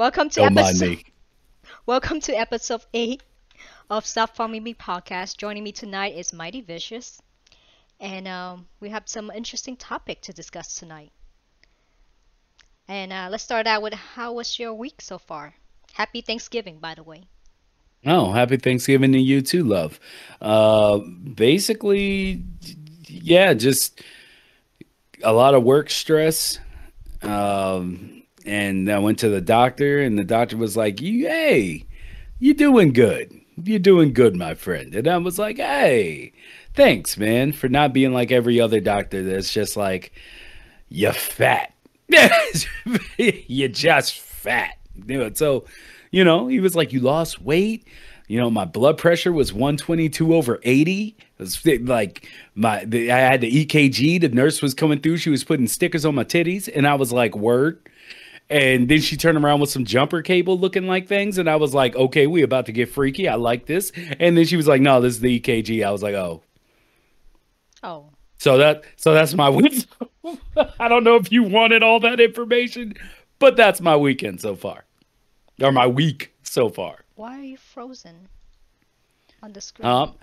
Welcome to Don't episode. me. Welcome to episode eight of Stop Farming Me podcast. Joining me tonight is Mighty Vicious, and um, we have some interesting topic to discuss tonight. And uh, let's start out with how was your week so far? Happy Thanksgiving, by the way. Oh, happy Thanksgiving to you too, love. Uh, basically, yeah, just a lot of work stress. Um, and I went to the doctor, and the doctor was like, "You, hey, you doing good? You're doing good, my friend." And I was like, "Hey, thanks, man, for not being like every other doctor that's just like, you're fat, you're just fat." So you know, he was like, "You lost weight." You know, my blood pressure was 122 over 80. It was like my the, I had the EKG. The nurse was coming through. She was putting stickers on my titties, and I was like, "Word." And then she turned around with some jumper cable looking like things, and I was like, "Okay, we about to get freaky. I like this." And then she was like, "No, this is the EKG." I was like, "Oh." Oh, So that so that's my week. I don't know if you wanted all that information, but that's my weekend so far, or my week so far. why are you frozen on the screen? Um,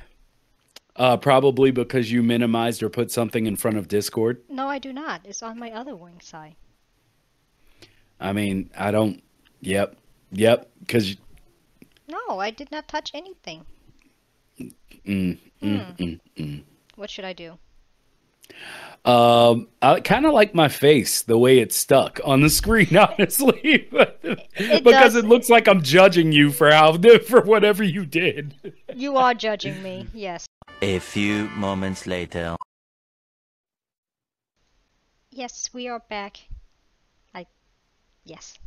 uh, probably because you minimized or put something in front of Discord. no, I do not. It's on my other wing side. I mean, I don't. Yep, yep. Because No, I did not touch anything. mm, mm, Hmm. mm, mm. What should I do? um, I kind of like my face the way it's stuck on the screen, honestly, because does- it looks like I'm judging you for how for whatever you did. You are judging me. Yes. A few moments later. Yes, we are back. Yes,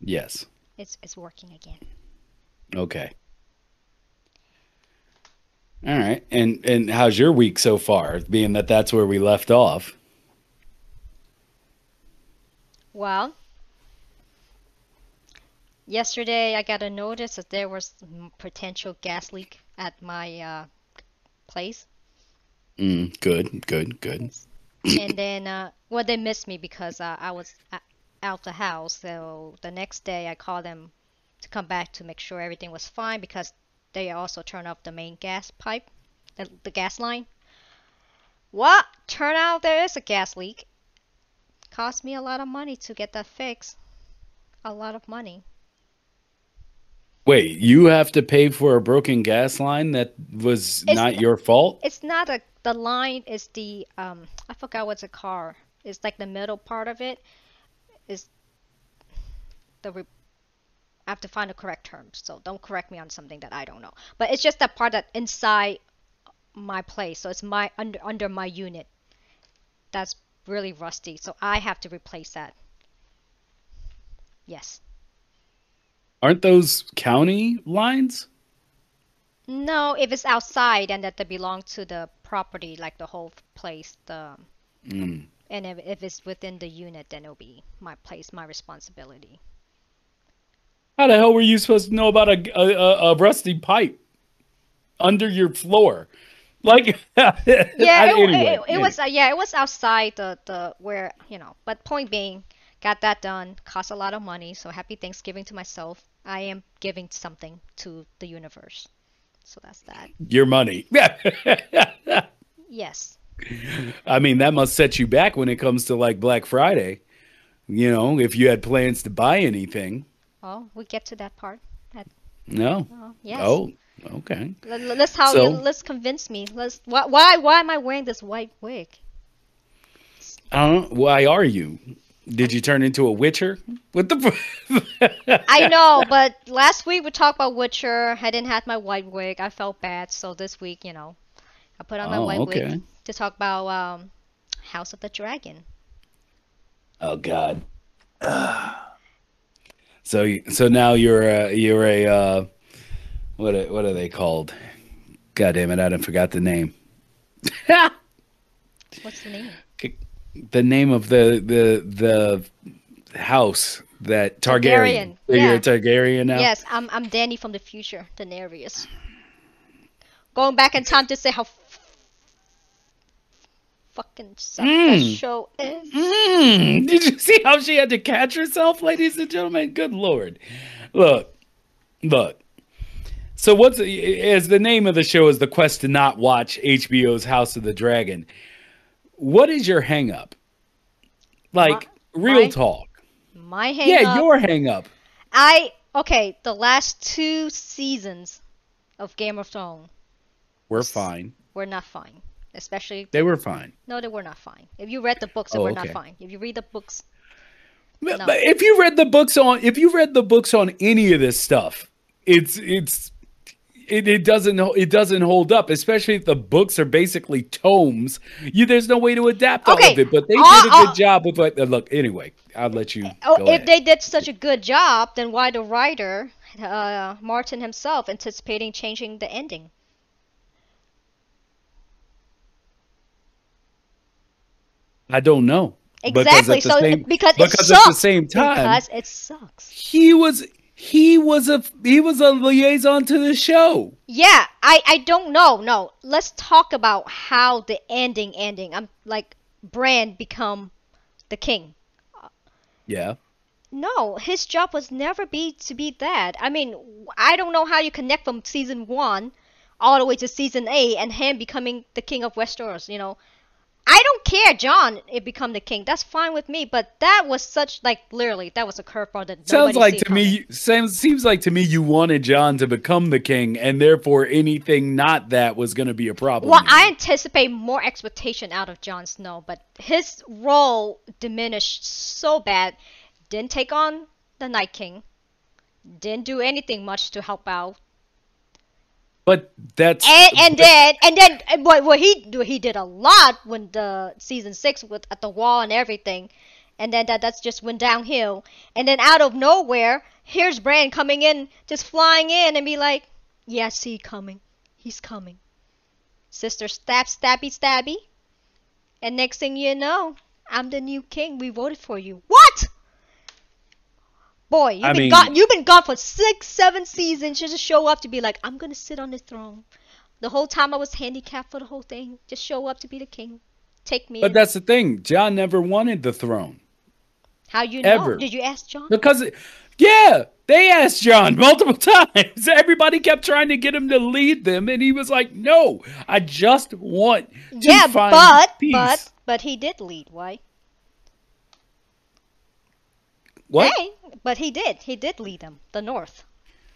Yes. it's it's working again. Okay. All right. And and how's your week so far? Being that that's where we left off. Well, yesterday I got a notice that there was potential gas leak at my uh, place, Mm, good. Good. Good. and then uh, well they missed me because uh, I was out the house. So the next day I called them to come back to make sure everything was fine because they also turned off the main gas pipe, the, the gas line. What? Turn out there is a gas leak. Cost me a lot of money to get that fixed. A lot of money. Wait, you have to pay for a broken gas line that was It's not your fault? It's not a the line is the um I forgot what's a car. It's like the middle part of it is the re- I have to find the correct term, so don't correct me on something that I don't know. But it's just that part that inside my place, so it's my under under my unit. That's really rusty, so I have to replace that. Yes. Aren't those county lines? No, if it's outside and that they belong to the property, like the whole place, the Mm. And if, if it's within the unit, then it'll be my place, my responsibility. How the hell were you supposed to know about a a, a, rusty pipe under your floor? Like, Yeah, it, anyway, it, it was uh, yeah, it was outside the the where you know. But point being, got that done. Cost a lot of money. So happy Thanksgiving to myself. I am giving something to the universe. So that's that. your money. yeah. Yes. I mean, that must set you back when it comes to like Black Friday. You know, if you had plans to buy anything. Well, we get to that part. That, No. oh, yes. Oh, okay. Let, let- let's how So- let's convince me. Let's why why why am I wearing this white wig? I. Why are you? Did you turn into a witcher? What the? I know, but last week we talked about Witcher. I didn't have my white wig. I felt bad, so this week, you know, I put on my Oh, white okay. wig to talk about um, House of the Dragon. Oh God. so so now you're a, you're a uh, what are, what are they called? God damn it! I done forgot the name. What's the name? the name of the the the house that Targaryen. Targaryen, So You're a Targaryen now. Yes, I'm I'm Danny from the future, Daenerys. Going back in time to say how fucking suck that show is. Mm, did you see how she had to catch herself, ladies and gentlemen? Good lord. Look, look. So what's as the name of the show is the quest to not watch HBO's House of the Dragon. What is your hang up? Like real my- talk. My hang Yeah, your hang up. I okay, the last two seasons of Game of Thrones We're fine. were not fine. Especially They were fine. no, they were not fine. If you read the books, they Oh, were okay. not fine. If you read the books, But No. but if you read the books on if you read the books on any of this stuff, it's it's it, it doesn't it doesn't hold up, especially if the books are basically tomes. You there's no way to adapt all of it. But they did a good job with what look anyway. I'll let you oh, if ahead. they did such a good job, then why the writer, uh, Martin himself, anticipating changing the ending? I don't know. Exactly. Because at the So same, because, because it at sucks. the same time because it sucks. he was he was a he was a liaison to the show. Yeah, I I don't know. No, let's talk about how the ending ending. I'm like Bran become the king. Yeah. No, his job was never be to be that. I mean, I don't know how you connect from season one all the way to season eight and him becoming the king of Westeros. You know, I don't care, Jon. It become the king. That's fine with me. But that was such like literally that was a curveball that Sounds like to coming. me seems seems like to me you wanted Jon to become the king, and therefore anything not that was going to be a problem. Well, I anticipate more expectation out of Jon Snow, but his role diminished so bad. Didn't take on the Night King. Didn't do anything much to help out. But that's And and then and then what what he he did a lot when the season six with at the wall and everything. And then that that's just went downhill. And then out of nowhere, here's Bran coming in, just flying in and be like, Yeah, I see coming. He's coming. Sister stab stabby stabby. And next thing you know, I'm the new king. We voted for you. What? Boy, you've I been mean- gone you've been gone for six, seven seasons just to show up to be like, I'm gonna sit on the throne. The whole time I was handicapped for the whole thing. Just show up to be the king. Take me but in. that's the thing. Jon never wanted the throne How you know? ever. Did you ask Jon? because it, yeah, they asked Jon multiple times. Everybody kept trying to get him to lead them, and he was like, "No, I just want to yeah, find but peace." but but he did lead. Why? What? Hey, but he did. He did lead them. The North.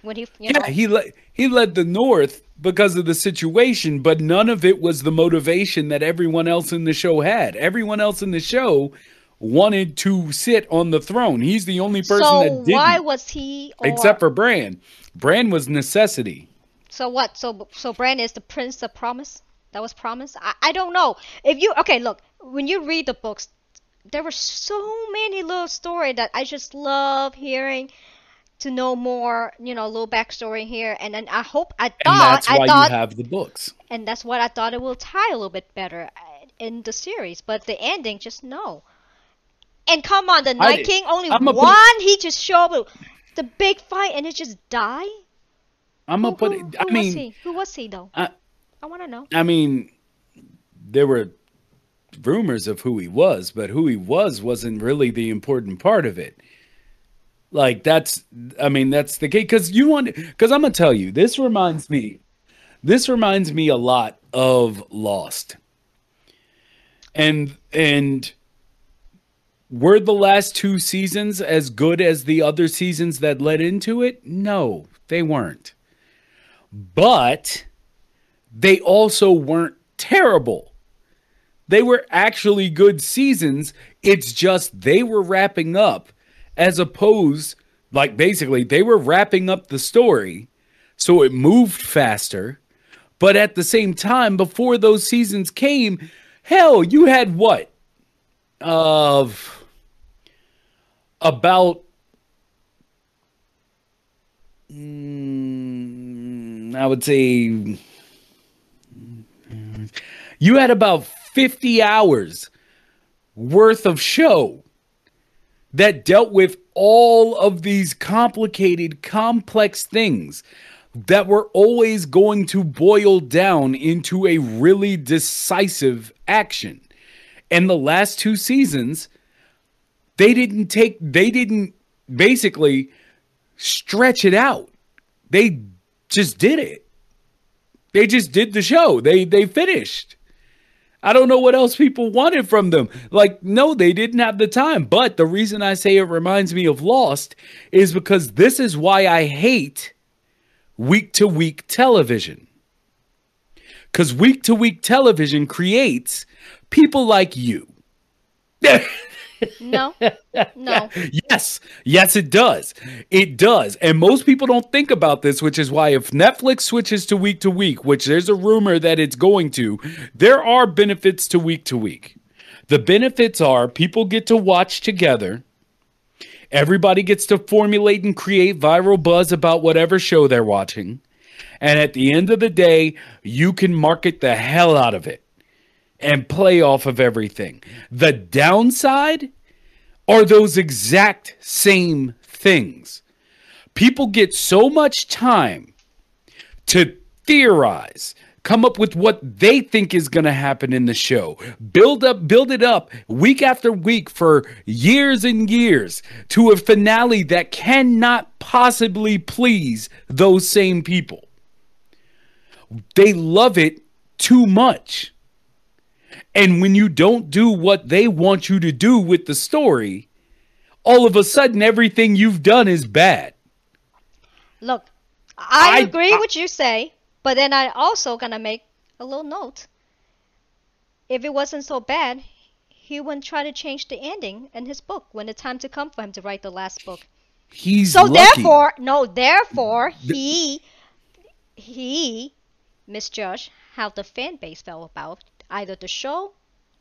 When he, you Yeah, know. he led he led the North because of the situation, but none of it was the motivation that everyone else in the show had. Everyone else in the show wanted to sit on the throne. He's the only person so that didn't, why was he? Or, except for Bran. Bran was necessity. So what? So so Bran is the prince of promise. That was promise. I, I don't know. If you okay, look when you read the books, there were so many little story that I just love hearing to know more. You know, a little backstory here, and then I hope I thought And thought that's why I thought, you have the books. and that's what I thought it will tie a little bit better uh, in the series. But the ending, just no. And come on, the Night King only put one. He just show up the big fight, and it just die. I'm gonna put who, it who I was mean he? Who was he though? I- I want to know. I mean there were rumors of who he was, but who he was wasn't really the important part of it. Like that's I mean that's the case cuz you want cuz I'm to tell you this reminds me this reminds me a lot of Lost. And and were the last two seasons as good as the other seasons that led into it? No, they weren't. But they also weren't terrible. They were actually good seasons. It's just they were wrapping up as opposed, like basically, they were wrapping up the story. So it moved faster. But at the same time, before those seasons came, hell, you had what? Of about mm, I would say you had about 50 hours worth of show that dealt with all of these complicated, complex things that were always going to boil down into a really decisive action. And the last two seasons, they didn't take, they didn't basically stretch it out. They just did it. They just did the show. They they finished. I don't know what else people wanted from them. Like, no, they didn't have the time. But the reason I say it reminds me of Lost is because this is why I hate week to week television. Because week to week television creates people like you. No, no. Yes, yes, it does. It does. And most people don't think about this, which is why if Netflix switches to week to week, which there's a rumor that it's going to, there are benefits to week to week. The benefits are people get to watch together. Everybody gets to formulate and create viral buzz about whatever show they're watching. And at the end of the day, you can market the hell out of it and play off of everything. The downside are those exact same things. People get so much time to theorize, come up with what they think is going to happen in the show, build up, build it up week after week for years and years to a finale that cannot possibly please those same people. They love it too much. And when you don't do what they want you to do with the story, all of a sudden everything you've done is bad. Look, I, I- agree I- what you say, but then I also gonna make a little note. If it wasn't so bad, he wouldn't try to change the ending in his book when the time to come for him to write the last book. He's So lucky. therefore, no, therefore he he misjudged how the fan base felt about either the show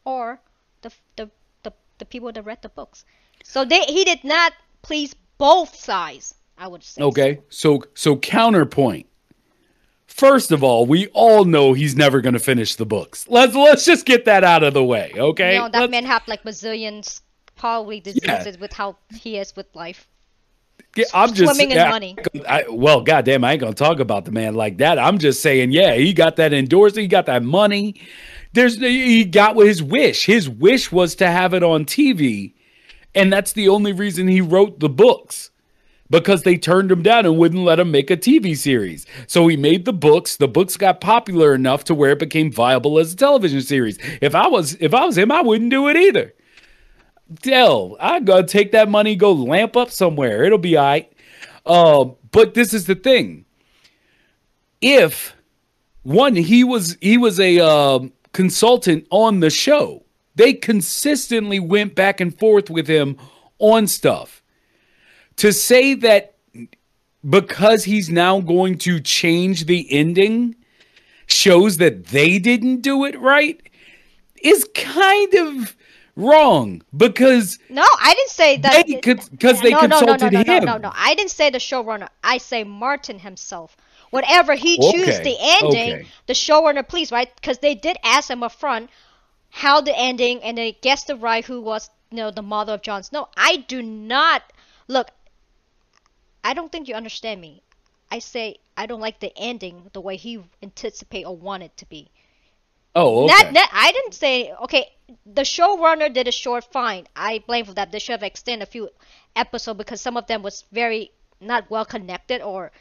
or the the the, the people that read the books. So they he did not please both sides. I would say. Okay, so so counterpoint. First of all, we all know he's never going to finish the books. Let's let's just get that out of the way, okay? You know, that Let's- man have like bazillions probably diseases with how he is with life. Yeah, I'm just swimming in yeah, money. I, well, goddamn, I ain't gonna talk about the man like that. I'm just saying, yeah, he got that endorsement, he got that money. There's he got what his wish. His wish was to have it on TV, and that's the only reason he wrote the books because they turned him down and wouldn't let him make a TV series. So he made the books. The books got popular enough to where it became viable as a television series. If I was if I was him, I wouldn't do it either. Dell, I gotta take that money, go lamp up somewhere. It'll be all right. Uh, but this is the thing. If one, he was he was a um consultant on the show. They consistently went back and forth with him on stuff. To say that because he's now going to change the ending shows that they didn't do it right is kind of wrong because No, I didn't say that. They could- 'cause they no, no, no, no, consulted no, no, him. no, no. I didn't say the showrunner. I say Martin himself. Whatever he chooses the ending, okay. the showrunner, please, right? Because they did ask him up front how the ending, and they guessed the right who was, you know, the mother of Jon Snow. I do not look. I don't think you understand me. I say I don't like the ending the way he anticipate or want it to be. oh okay. Not, not, I didn't say okay. The showrunner did a short fine. I blame for that. They should have extended a few episodes because some of them was very not well connected or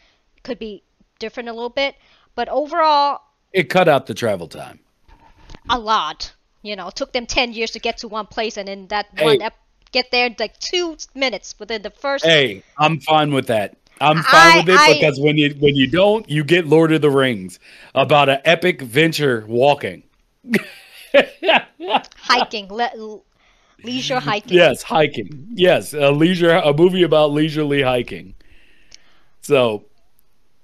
could be different a little bit. But overall, it cut out the travel time. a lot. You know, it took them ten years to get to one place, and then that Hey. one ep- get there in like two minutes within the first. Hey, I'm fine with that. I'm fine I- with it I- because when you when you don't, you get Lord of the Rings about an epic venture walking. hiking, le- leisure hiking. Yes, hiking. Yes, a leisure a movie about leisurely hiking. So,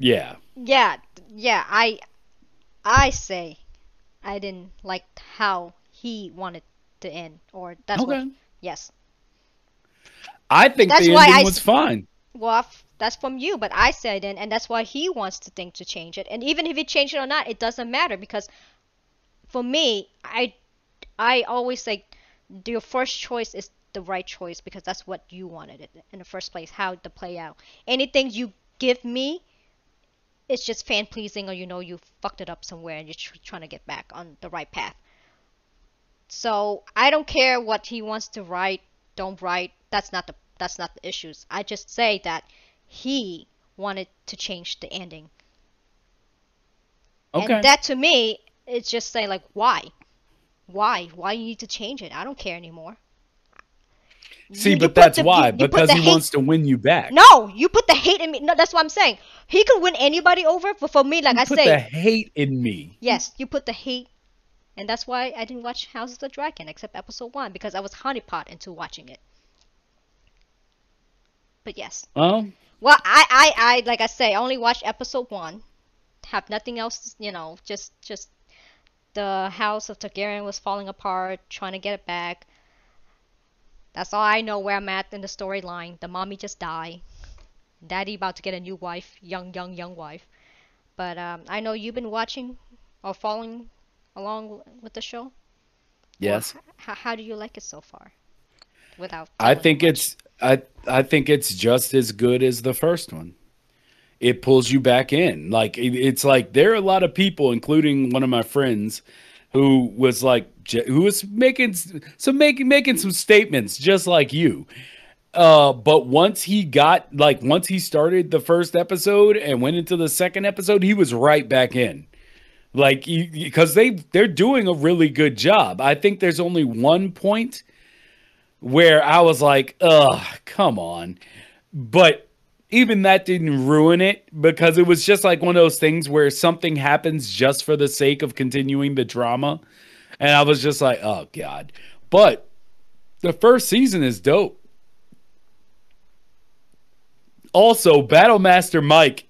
yeah. Yeah, yeah. I, I say, I didn't like how he wanted to end, or that's what. Okay. Yes. I think That's the why ending I was s- fine. Well, that's from you, but I said it, and that's why he wants to think to change it. And even if he changed it or not, it doesn't matter because, for me, I, I always say, your first choice is the right choice because that's what you wanted it in the first place. How to play out. Anything you give me, it's just fan pleasing, or you know you fucked it up somewhere and you're tr- trying to get back on the right path. So I don't care what he wants to write, don't write. That's not the that's not the issues. I just say that he wanted to change the ending. Okay. And that to me, it's just saying like why? Why? Why you need to change it? I don't care anymore. See, You- but that's the- why you- because he hate- wants to win you back. No, you put the hate in me. No, that's what I'm saying. He could win anybody over, but for me, like You I put say, the hate in me. yes, you put the hate, and that's why I didn't watch House of the Dragon except episode one because I was honeypot into watching it. But yes, Well, well, I, I, I, like I say, I only watched episode one. Have nothing else, you know, just, just the house of Targaryen was falling apart, trying to get it back. That's all I know where I'm at in the storyline. The mommy just died. Daddy about to get a new wife, young, young, young wife. But um, I know you've been watching or following along with the show. yes. How, how do you like it so far? Without. I think much. it's I I think it's just as good as the first one. It pulls you back in. Like it, it's like there are a lot of people, including one of my friends, who was like who was making some making making some statements just like you. Uh, but once he got like once he started the first episode and went into the second episode, he was right back in. Like because they they're doing a really good job. I think there's only one point where I was like, ugh, come on. But even that didn't ruin it because it was just like one of those things where something happens just for the sake of continuing the drama. And I was just like, oh, God. But the first season is dope. Also, Battlemaster Mike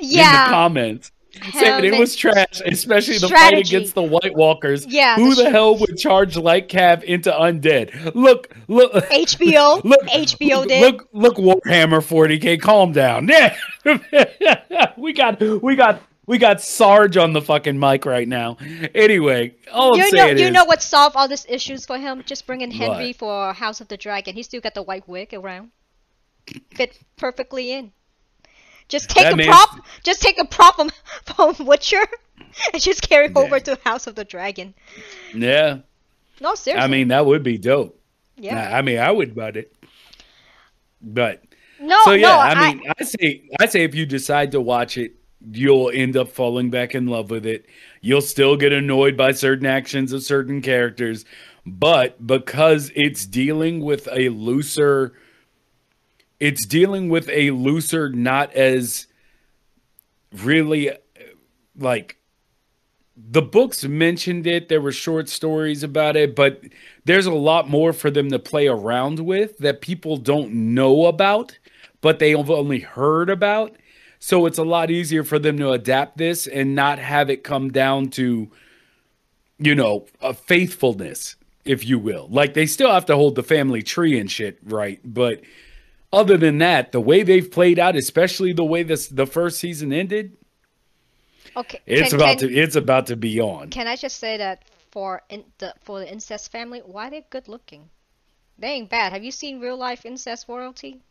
in the Yeah. comments saying it was trash, especially the fight against the White Walkers. Yeah, Who the the hell would charge Light Cav into undead? Look, look. HBO. Look, HBO did. Look, look, Warhammer 40k. Calm down. Yeah, we got, we got, we got Sarge on the fucking mic right now. Anyway, all I'm you know, saying you is, know what solved all these issues for him? Just bringing Henry What? for House of the Dragon. He still got the white wig around. Fit perfectly in. Just take That a man's- prop. Just take a prop from, from Witcher, and just carry Yeah. over to House of the Dragon. yeah. No, seriously. I mean, that would be dope. yeah. I mean, I would butt it. But no, so yeah, no. I mean, I, say, I say if you decide to watch it, you'll end up falling back in love with it. You'll still get annoyed by certain actions of certain characters, but because it's dealing with a looser, it's dealing with a looser, not as really like the books mentioned it. There were short stories about it, but there's a lot more for them to play around with that people don't know about, but they've only heard about. So it's a lot easier for them to adapt this and not have it come down to, you know, a faithfulness, if you will. Like they still have to hold the family tree and shit right, but other than that, the way they've played out, especially the way this the first season ended, okay. it's can, about can, to it's about to be on. Can I just say that for in the for the incest family, why they good looking? They ain't bad. Have you seen real life incest royalty?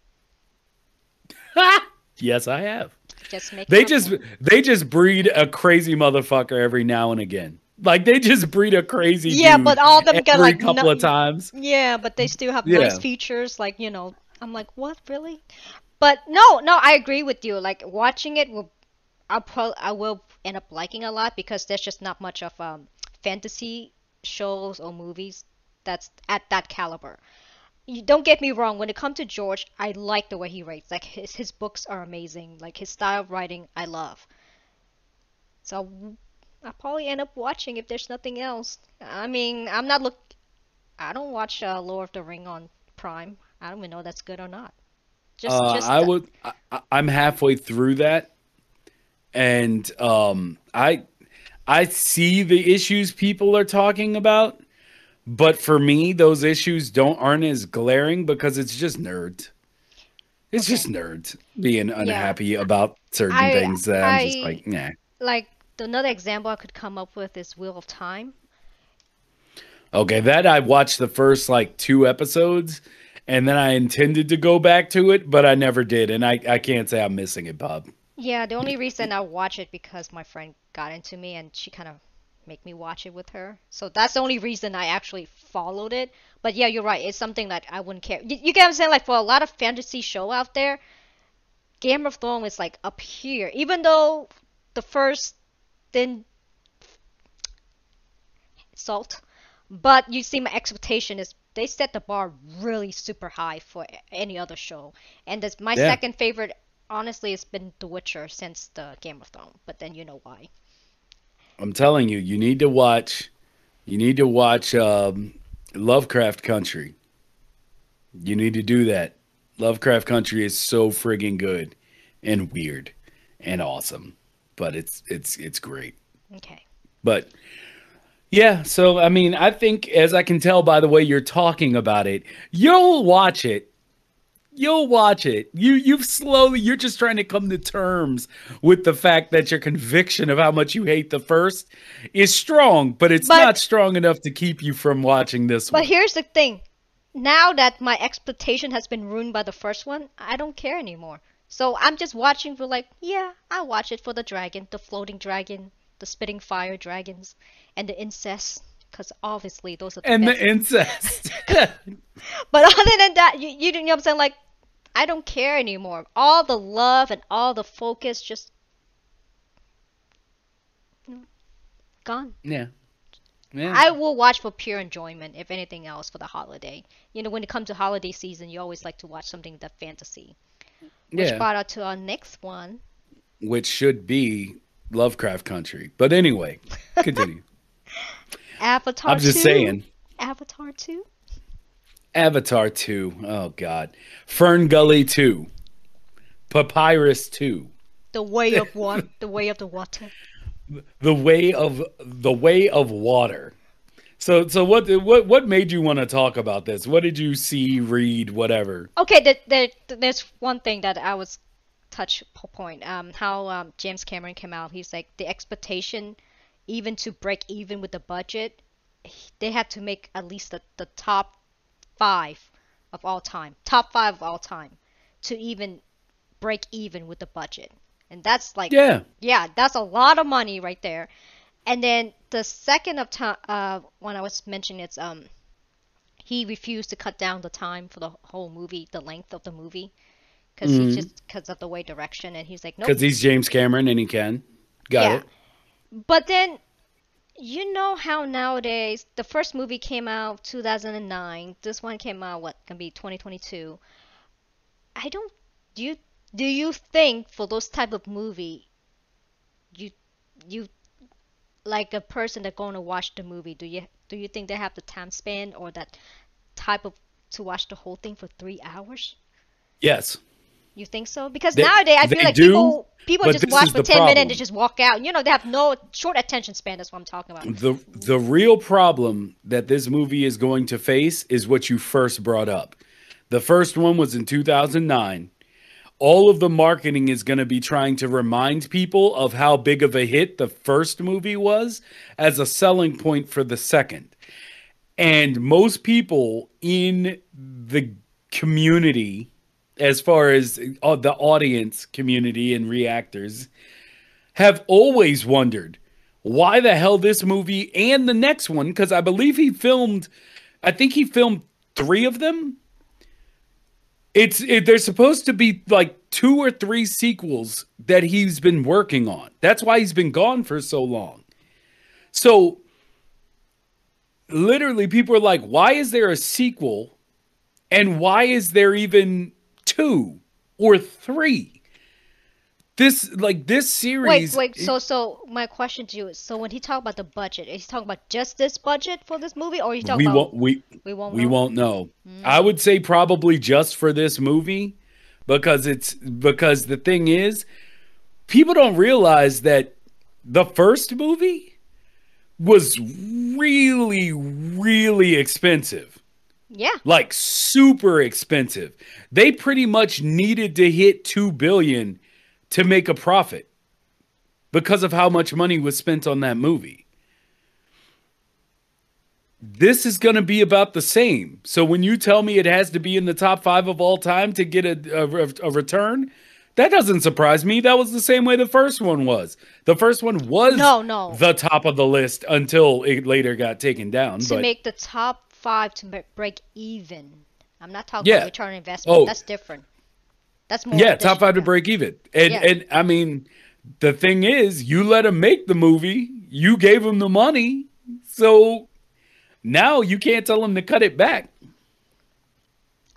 yes, I have. Just make. They just they just breed a crazy motherfucker every now and again. Like they just breed a crazy Yeah, but all of them got, every like, couple no- of times. Yeah, but they still have Yeah. nice features, like you know. I'm like, what really? But no, no, I agree with you. Like watching it will, I'll pro- I will end up liking a lot because there's just not much of um fantasy shows or movies that's at that caliber. You don't get me wrong. When it comes to George, I like the way he writes. Like his his books are amazing. Like his style of writing, I love. So I'll probably end up watching if there's nothing else. I mean, I'm not look. I don't watch uh, Lord of the Ring on Prime. I don't even know if that's good or not. Just, Uh, just I the- would. I- I'm halfway through that, and um, I I see the issues people are talking about, but for me, those issues don't aren't as glaring because it's just nerds. It's Okay. just nerds being unhappy about certain I- things that I'm just like, nah. like another example I could come up with is Wheel of Time. Okay, that I watched the first like two episodes, and then I intended to go back to it, but I never did, and I I can't say I'm missing it, Bob. Yeah, the only reason I watch it because my friend got into me and she kind of make me watch it with her. So that's the only reason I actually followed it. But yeah, you're right. It's something that I wouldn't care. You, you get what I'm saying? Like for a lot of fantasy show out there, Game of Thrones is like up here. Even though the first didn't salt, but you see my expectation is they set the bar really super high for any other show. And this, my Yeah. second favorite, honestly, has been The Witcher since the Game of Thrones. But then you know why. I'm telling you, you need to watch. You need to watch um, Lovecraft Country. You need to do that. Lovecraft Country is so friggin' good and weird and awesome, but it's it's it's great. Okay. But yeah, so I mean, I think as I can tell by the way you're talking about it, you'll watch it. You'll watch it. You you've slowly you're just trying to come to terms with the fact that your conviction of how much you hate the first is strong, but it's But- not strong enough to keep you from watching this But one. But here's the thing. Now that my expectation has been ruined by the first one, I don't care anymore. So I'm just watching for like, yeah, I'll watch it for the dragon, the floating dragon, the spitting fire dragons, and the incest. Because obviously those are the And best. the incest. But other than that, you, you know what I'm saying? Like, I don't care anymore. All the love and all the focus just you know, gone. yeah. Yeah. I will watch for pure enjoyment, if anything else, for the holiday. You know, when it comes to holiday season, you always like to watch something that fantasy. Which yeah. brought us to our next one. Which should be Lovecraft Country. But anyway, continue. Avatar I'm just 2. saying. Avatar 2? Avatar 2. Oh god. Fern Gully 2. Papyrus 2. The way of water. the way of the water. The way of the way of water. So so what what what made you want to talk about this? What did you see, read, whatever? Okay, there, there, there's one thing that I was touch point. Um, how um, James Cameron came out. He's like the expectation, even to break even with the budget, they had to make at least the, the top five of all time, top five of all time, to even break even with the budget. And that's like Yeah. yeah, that's a lot of money right there. And then the second of time, uh, one I was mentioning, it's um, he refused to cut down the time for the whole movie, the length of the movie, because Mhm. he just because of the way direction, and he's like, nope. Because he's James Cameron and he can. Got Yeah. it. But then, you know how nowadays the first movie came out 2009. This one came out what can be 2022. I don't. Do you do you think for those type of movie, you you like a person that going to watch the movie? Do you do you think they have the time span or that type of to watch the whole thing for three hours? Yes. You think so? Because They- nowadays I feel like do, people people just watch for ten minutes and they just walk out. You know, they have no short attention span. That's what I'm talking about. The the real problem that this movie is going to face is what you first brought up. The first one was in 2009. All of the marketing is going to be trying to remind people of how big of a hit the first movie was as a selling point for the second. And most people in the community, as far as uh, the audience community and reactors, have always wondered why the hell this movie and the next one, because I believe he filmed, I think he filmed three of them. It's it, there's supposed to be like two or three sequels that he's been working on. That's why he's been gone for so long. So literally people are like, why is there a sequel? And why is there even two or three? This like this Wait, series wait. So, so my question to you is: so when he talk about the budget, is he talking about just this budget for this movie, or he talking we about won't we we won't we know? won't know. Hmm. I would say probably just for this movie because it's because the thing is people don't realize that the first movie was really really expensive. Yeah, Like super expensive. They pretty much needed to hit 2 billion to make a profit because of how much money was spent on that movie. This is going to be about the same. So when you tell me it has to be in the top five of all time to get a, a, a return, That doesn't surprise me. That was the same way the first one was. The first one was No, no. the top of the list until it later got taken down. to but make the top five to break even. I'm not talking Yeah. about return on investment. Oh. That's different. That's more. yeah, top five to break even. And Yeah. and I mean, the thing is, you let him make the movie. You gave him the money, so now you can't tell him to cut it back.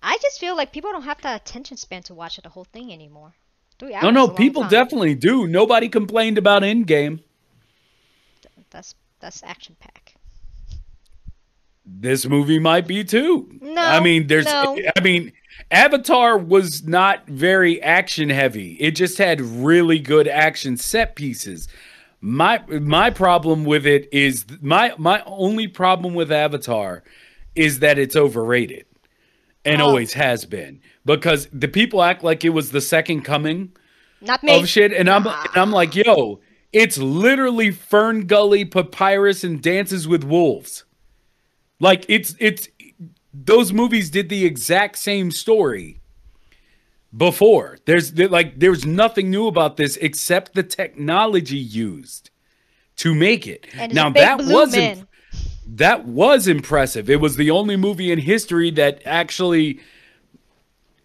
I just feel like people don't have the attention span to watch the whole thing anymore. Three hours No, no, people time. definitely do. Nobody complained about Endgame. That's that's action pack. This movie might be too. No, I mean, there's. no. I mean, Avatar was not very action heavy. It just had really good action set pieces. My my problem with it is my my only problem with Avatar is that it's overrated and Oh. always has been because the people act like it was the second coming Not me. of shit, and I'm and I'm like, yo, it's literally Fern Gully, Papyrus, and Dances with Wolves. Like it's it's those movies did the exact same story before. There's there- like there's nothing new about this except the technology used to make it. Now that was imp- that was impressive. It was the only movie in history that actually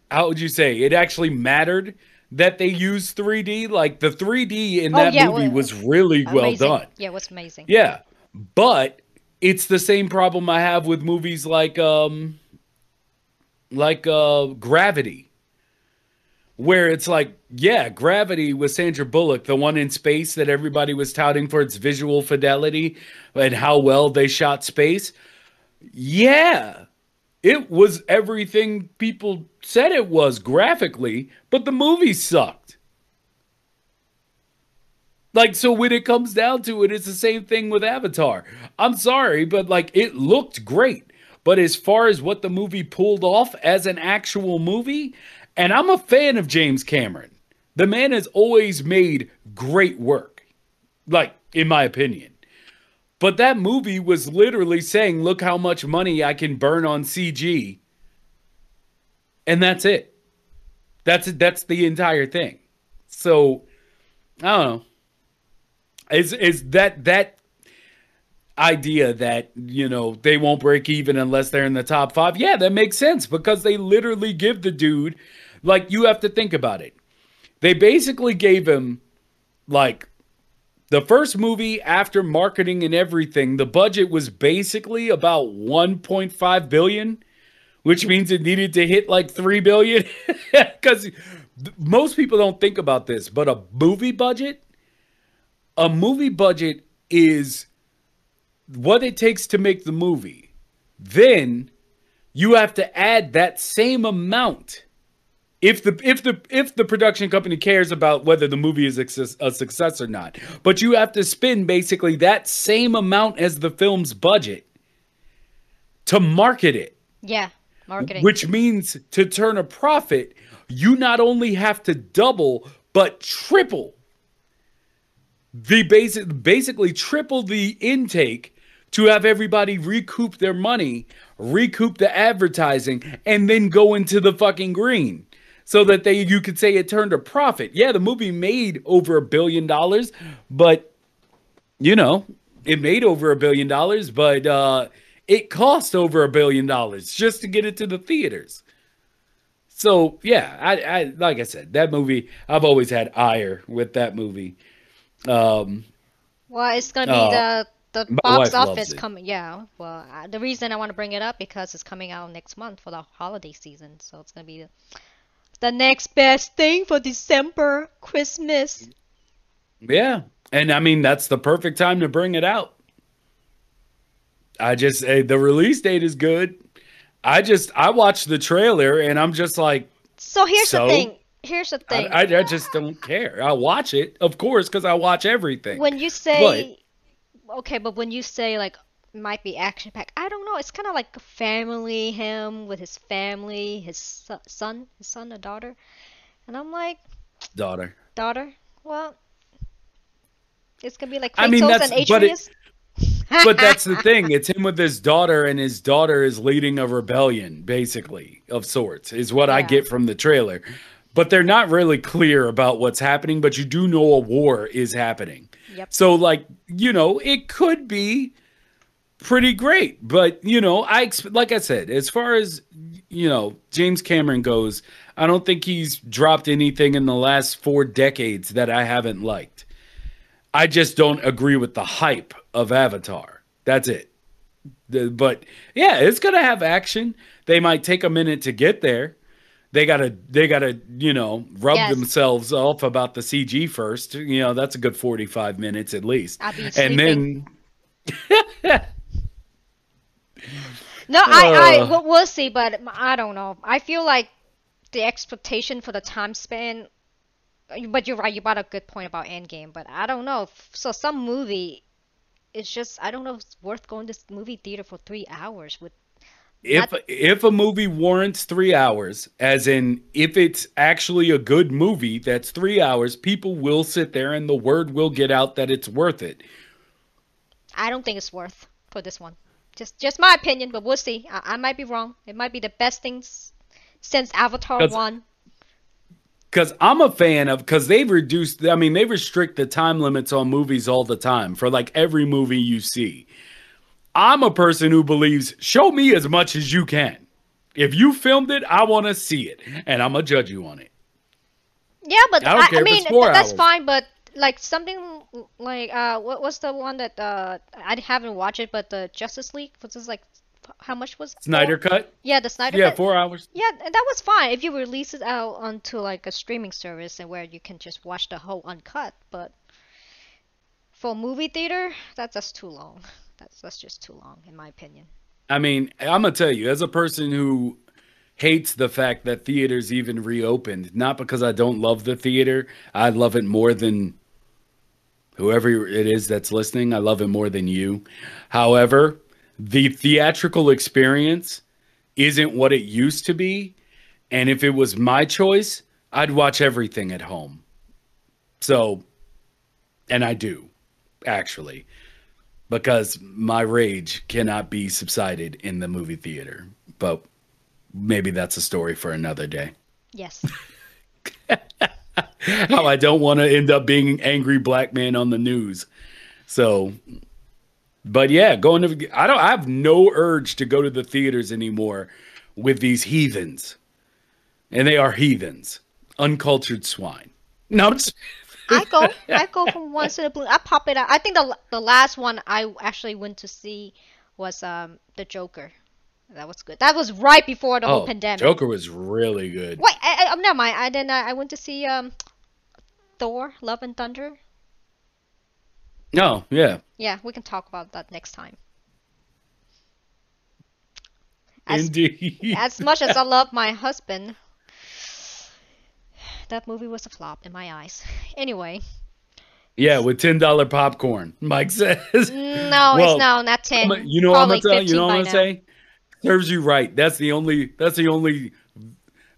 how would you say it actually mattered that they used 3D. Like the 3D in Oh, that yeah, movie well, was really well done. Yeah, it was amazing. Yeah, but it's the same problem I have with movies like um like uh Gravity. Where it's like, yeah, Gravity with Sandra Bullock, the one in space that everybody was touting for its visual fidelity and how well they shot space. Yeah. It was everything people said it was graphically, but the movie sucked. Like, so when it comes down to it, it's the same thing with Avatar. I'm sorry, but like, it looked great. But as far as what the movie pulled off as an actual movie, and I'm a fan of James Cameron, the man has always made great work, like, in my opinion. But that movie was literally saying, look how much money I can burn on CG. And that's it. That's it. that's the entire thing. So I don't know. Is is that that idea that you know they won't break even unless they're in the top five? Yeah, that makes sense because they literally give the dude like you have to think about it. They basically gave him like the first movie after marketing and everything. The budget was basically about 1.5 billion, which means it needed to hit like 3 billion because most people don't think about this, but a movie budget a movie budget is what it takes to make the movie. Then you have to add that same amount. If the if the if the production company cares about whether the movie is a success, or not, but you have to spend basically that same amount as the film's budget to market it. Yeah, marketing. Which means to turn a profit, you not only have to double but triple the basic basically triple the intake to have everybody recoup their money, recoup the advertising, and then go into the fucking green. So that they you could say it turned a profit. Yeah, the movie made over a billion dollars, but you know, it made over a billion dollars, but uh it cost over a billion dollars just to get it to the theaters. So yeah, I, I like I said, that movie I've always had ire with that movie. Um, well, it's gonna be uh, the the box office coming. Yeah. Well, uh, the reason I want to bring it up because it's coming out next month for the holiday season, so it's gonna be the, the next best thing for December, Christmas. yeah, and I mean that's the perfect time to bring it out. I just eh, the release date is good. I just I watched the trailer and I'm just like So here's So? the thing. Here's the thing. I, I just don't care. I watch it, of course, because I watch everything. when you say okay, but when you say like might be action packed, I don't know. It's kind of like family him with his family, his son, his son, a daughter, and I'm like Daughter. daughter. Well, it's gonna be like I mean, that's- and but it- Atreus. but that's the thing. It's him with his daughter, and his daughter is leading a rebellion, basically, of sorts, is what I get from the trailer. But they're not really clear about what's happening. But you do know a war is happening. Yep. So, like, you know, it could be pretty great. But, you know, I, exp- like I said, as far as, you know, James Cameron goes, I don't think he's dropped anything in the last four decades that I haven't liked. I just don't agree with the hype of Avatar. That's it. The- but yeah, it's gonna have action. They might take a minute to get there. They gotta, they gotta, you know, rub Yes. themselves off about the CG first. You know, that's a good forty-five minutes at least. And sleeping. then No, I, I Uh. we'll, we'll see, but I don't know. I feel like the expectation for the time span. But you're right. You brought a good point about Endgame, but I don't know. So some movie, it's just I don't know. if It's worth going to movie theater for three hours with. If Not- if a movie warrants three hours, as in if it's actually a good movie that's three hours, people will sit there and the word will get out that it's worth it. I don't think it's worth for this one. Just just my opinion, but we'll see. I, I might be wrong. It might be the best things since Avatar 'Cause- one. Because I'm a fan of because they've reduced. I mean, they restrict the time limits on movies all the time for like every movie you see. I'm a person who believes show me as much as you can. If you filmed it, I want to see it, and I'm gonna judge you on it. Yeah, but I I, I mean that's hours. fine. But like something like uh, what was the one that uh I haven't watched it, but the Justice League was this like how much was? Snyder Four? cut, Yeah, the Snyder Cut yeah, cut. four hours. Yeah, th- that was fine if you release it out onto like a streaming service and where you can just watch the whole uncut. But for movie theater, that's just too long. That's that's just too long in my opinion. I mean, I'm gonna tell you, as a person who hates the fact that theaters even reopened, not because I don't love the theater, I love it more than whoever it is that's listening. I love it more than you. However, the theatrical experience isn't what it used to be, and if it was my choice, I'd watch everything at home. So, and I do, actually because my rage cannot be subsided in the movie theater. But maybe that's a story for another day. Yes. How I don't want to end up being an angry black man on the news. So, but yeah, going to I don't I have no urge to go to the theaters anymore with these heathens, and they are heathens, uncultured swine. No, I'm just, I go. I go from once in a blue. I pop it out. I think the the last one I actually went to see was um the Joker. That was good. That was right before the whole oh, pandemic. Joker was really good. Wait, I, I, never mind. I then I, I went to see um Thor: Love and Thunder. No, yeah, Yeah, we can talk about that next time. As, indeed. as much as I love my husband, that movie was a flop in my eyes. Anyway, Yeah, with ten dollar popcorn. Mike says. no, Well, it's now not ten. You know what I'm gonna tell you. know what I'm gonna say? Serves you right. That's the only. That's the only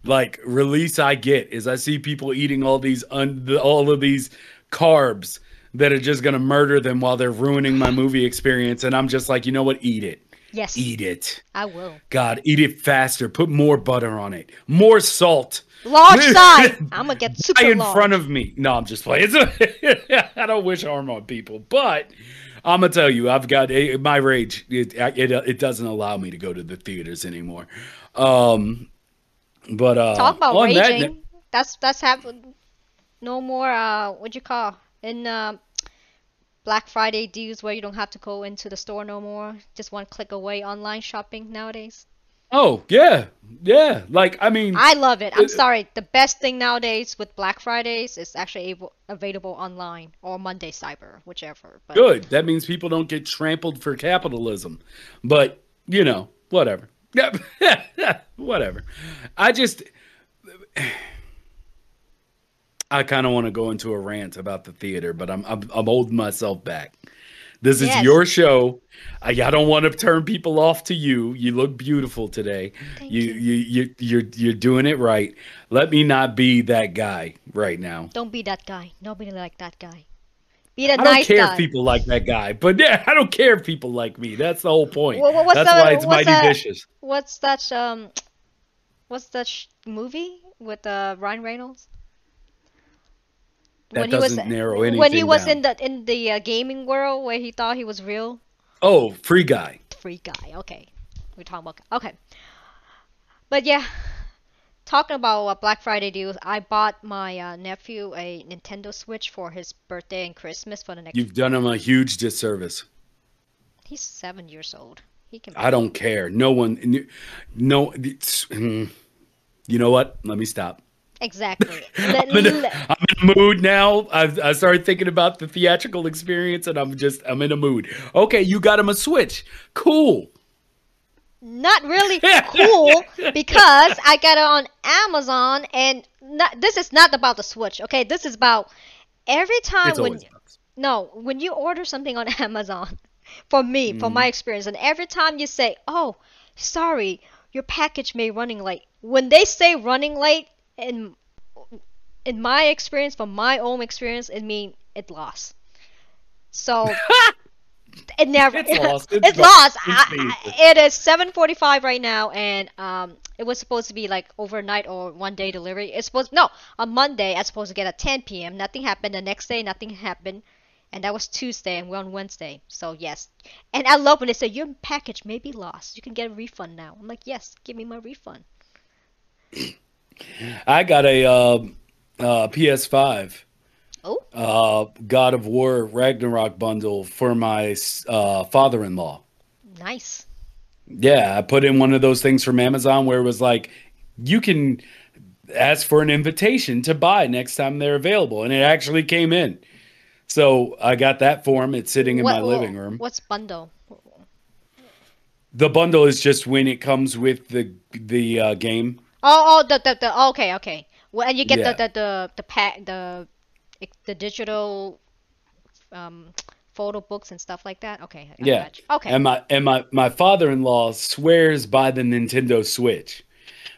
like release I get is I see people eating all these un, all of these carbs that are just gonna murder them while they're ruining my movie experience, and I'm just like, you know what? Eat it. Yes, Eat it. I will. God, eat it faster. Put more butter on it. More salt. Large size. I'm gonna get super in large. front of me. No, I'm just playing. I don't wish harm on people, but I'm gonna tell you, I've got a, my rage. It, it it doesn't allow me to go to the theaters anymore. Um, but uh, Talk about on that raging. that's that's happened. No more. Uh, what you call in uh, Black Friday deals where you don't have to go into the store no more. Just one click away online shopping nowadays. oh yeah, yeah. Like I mean, I love it. I'm Uh, sorry. The best thing nowadays with Black Fridays is actually able, available online or Monday Cyber, whichever. But good. That means people don't get trampled for capitalism. But you know, whatever. whatever. I just. I kind of want to go into a rant about the theater, but I'm I'm, I'm holding myself back. This is Yes. your show. I, I don't want to turn people off to you. You look beautiful today. You, you. you you you're you're doing it right. Let me not be that guy right now. don't be that guy. Nobody like that guy. Be the I don't care guy. if people like that guy, but yeah, I don't care if people like me. That's the whole point. Wha- wha- what's That's the- why it's what's mighty that- vicious. What's that? Um, what's that sh- movie with uh, Ryan Reynolds? That doesn't narrow when he was down. in the in the uh, gaming world where he thought he was real Oh, free guy. free guy. Okay, we're talking about okay. But yeah, talking about uh, Black Friday deals, I bought my uh, nephew a Nintendo Switch for his birthday and Christmas for the next. You've done him a huge disservice. He's seven years old. He can. I don't care. No one. No. it's- mm. You know what? Let me stop. Exactly. I'm in, a, I'm in a mood now. I've, I started thinking about the theatrical experience, and I'm just I'm in a mood. Okay, you got him a Switch. Cool. not really cool because I got it on Amazon and not, this is not about the Switch, okay? This is about every time It's when no, when you order something on Amazon, for me, for my mm. experience, and every time you say, "Oh, sorry, your package may running late," when they say running late, in in my experience, from my own experience, it mean it lost. So it never It's lost. It's It's, lost. It's I. I, it is 7:45 right now, and um, it was supposed to be like overnight or one day delivery. It's supposed no on Monday. I was supposed to get at 10 p.m. Nothing happened. The next day, nothing happened, and that was Tuesday, and we're on Wednesday. So yes, and I love when they say your package may be lost. You can get a refund now. I'm like, yes, give me my refund. I got a uh, uh, PS5 Oh, uh, God of War Ragnarok bundle for my uh, father-in-law. nice. Yeah, I put in one of those things from Amazon where it was like, you can ask for an invitation to buy next time they're available, and it actually came in. So I got that for him. It's sitting in my What- living room. What's bundle? The bundle is just when it comes with the the uh, game. Oh, oh, the the, the okay, okay. Well, and you get Yeah. the the the the pack the the digital um photo books and stuff like that. Okay, I Yeah. got you. Okay. And my and my my father-in-law swears by the Nintendo Switch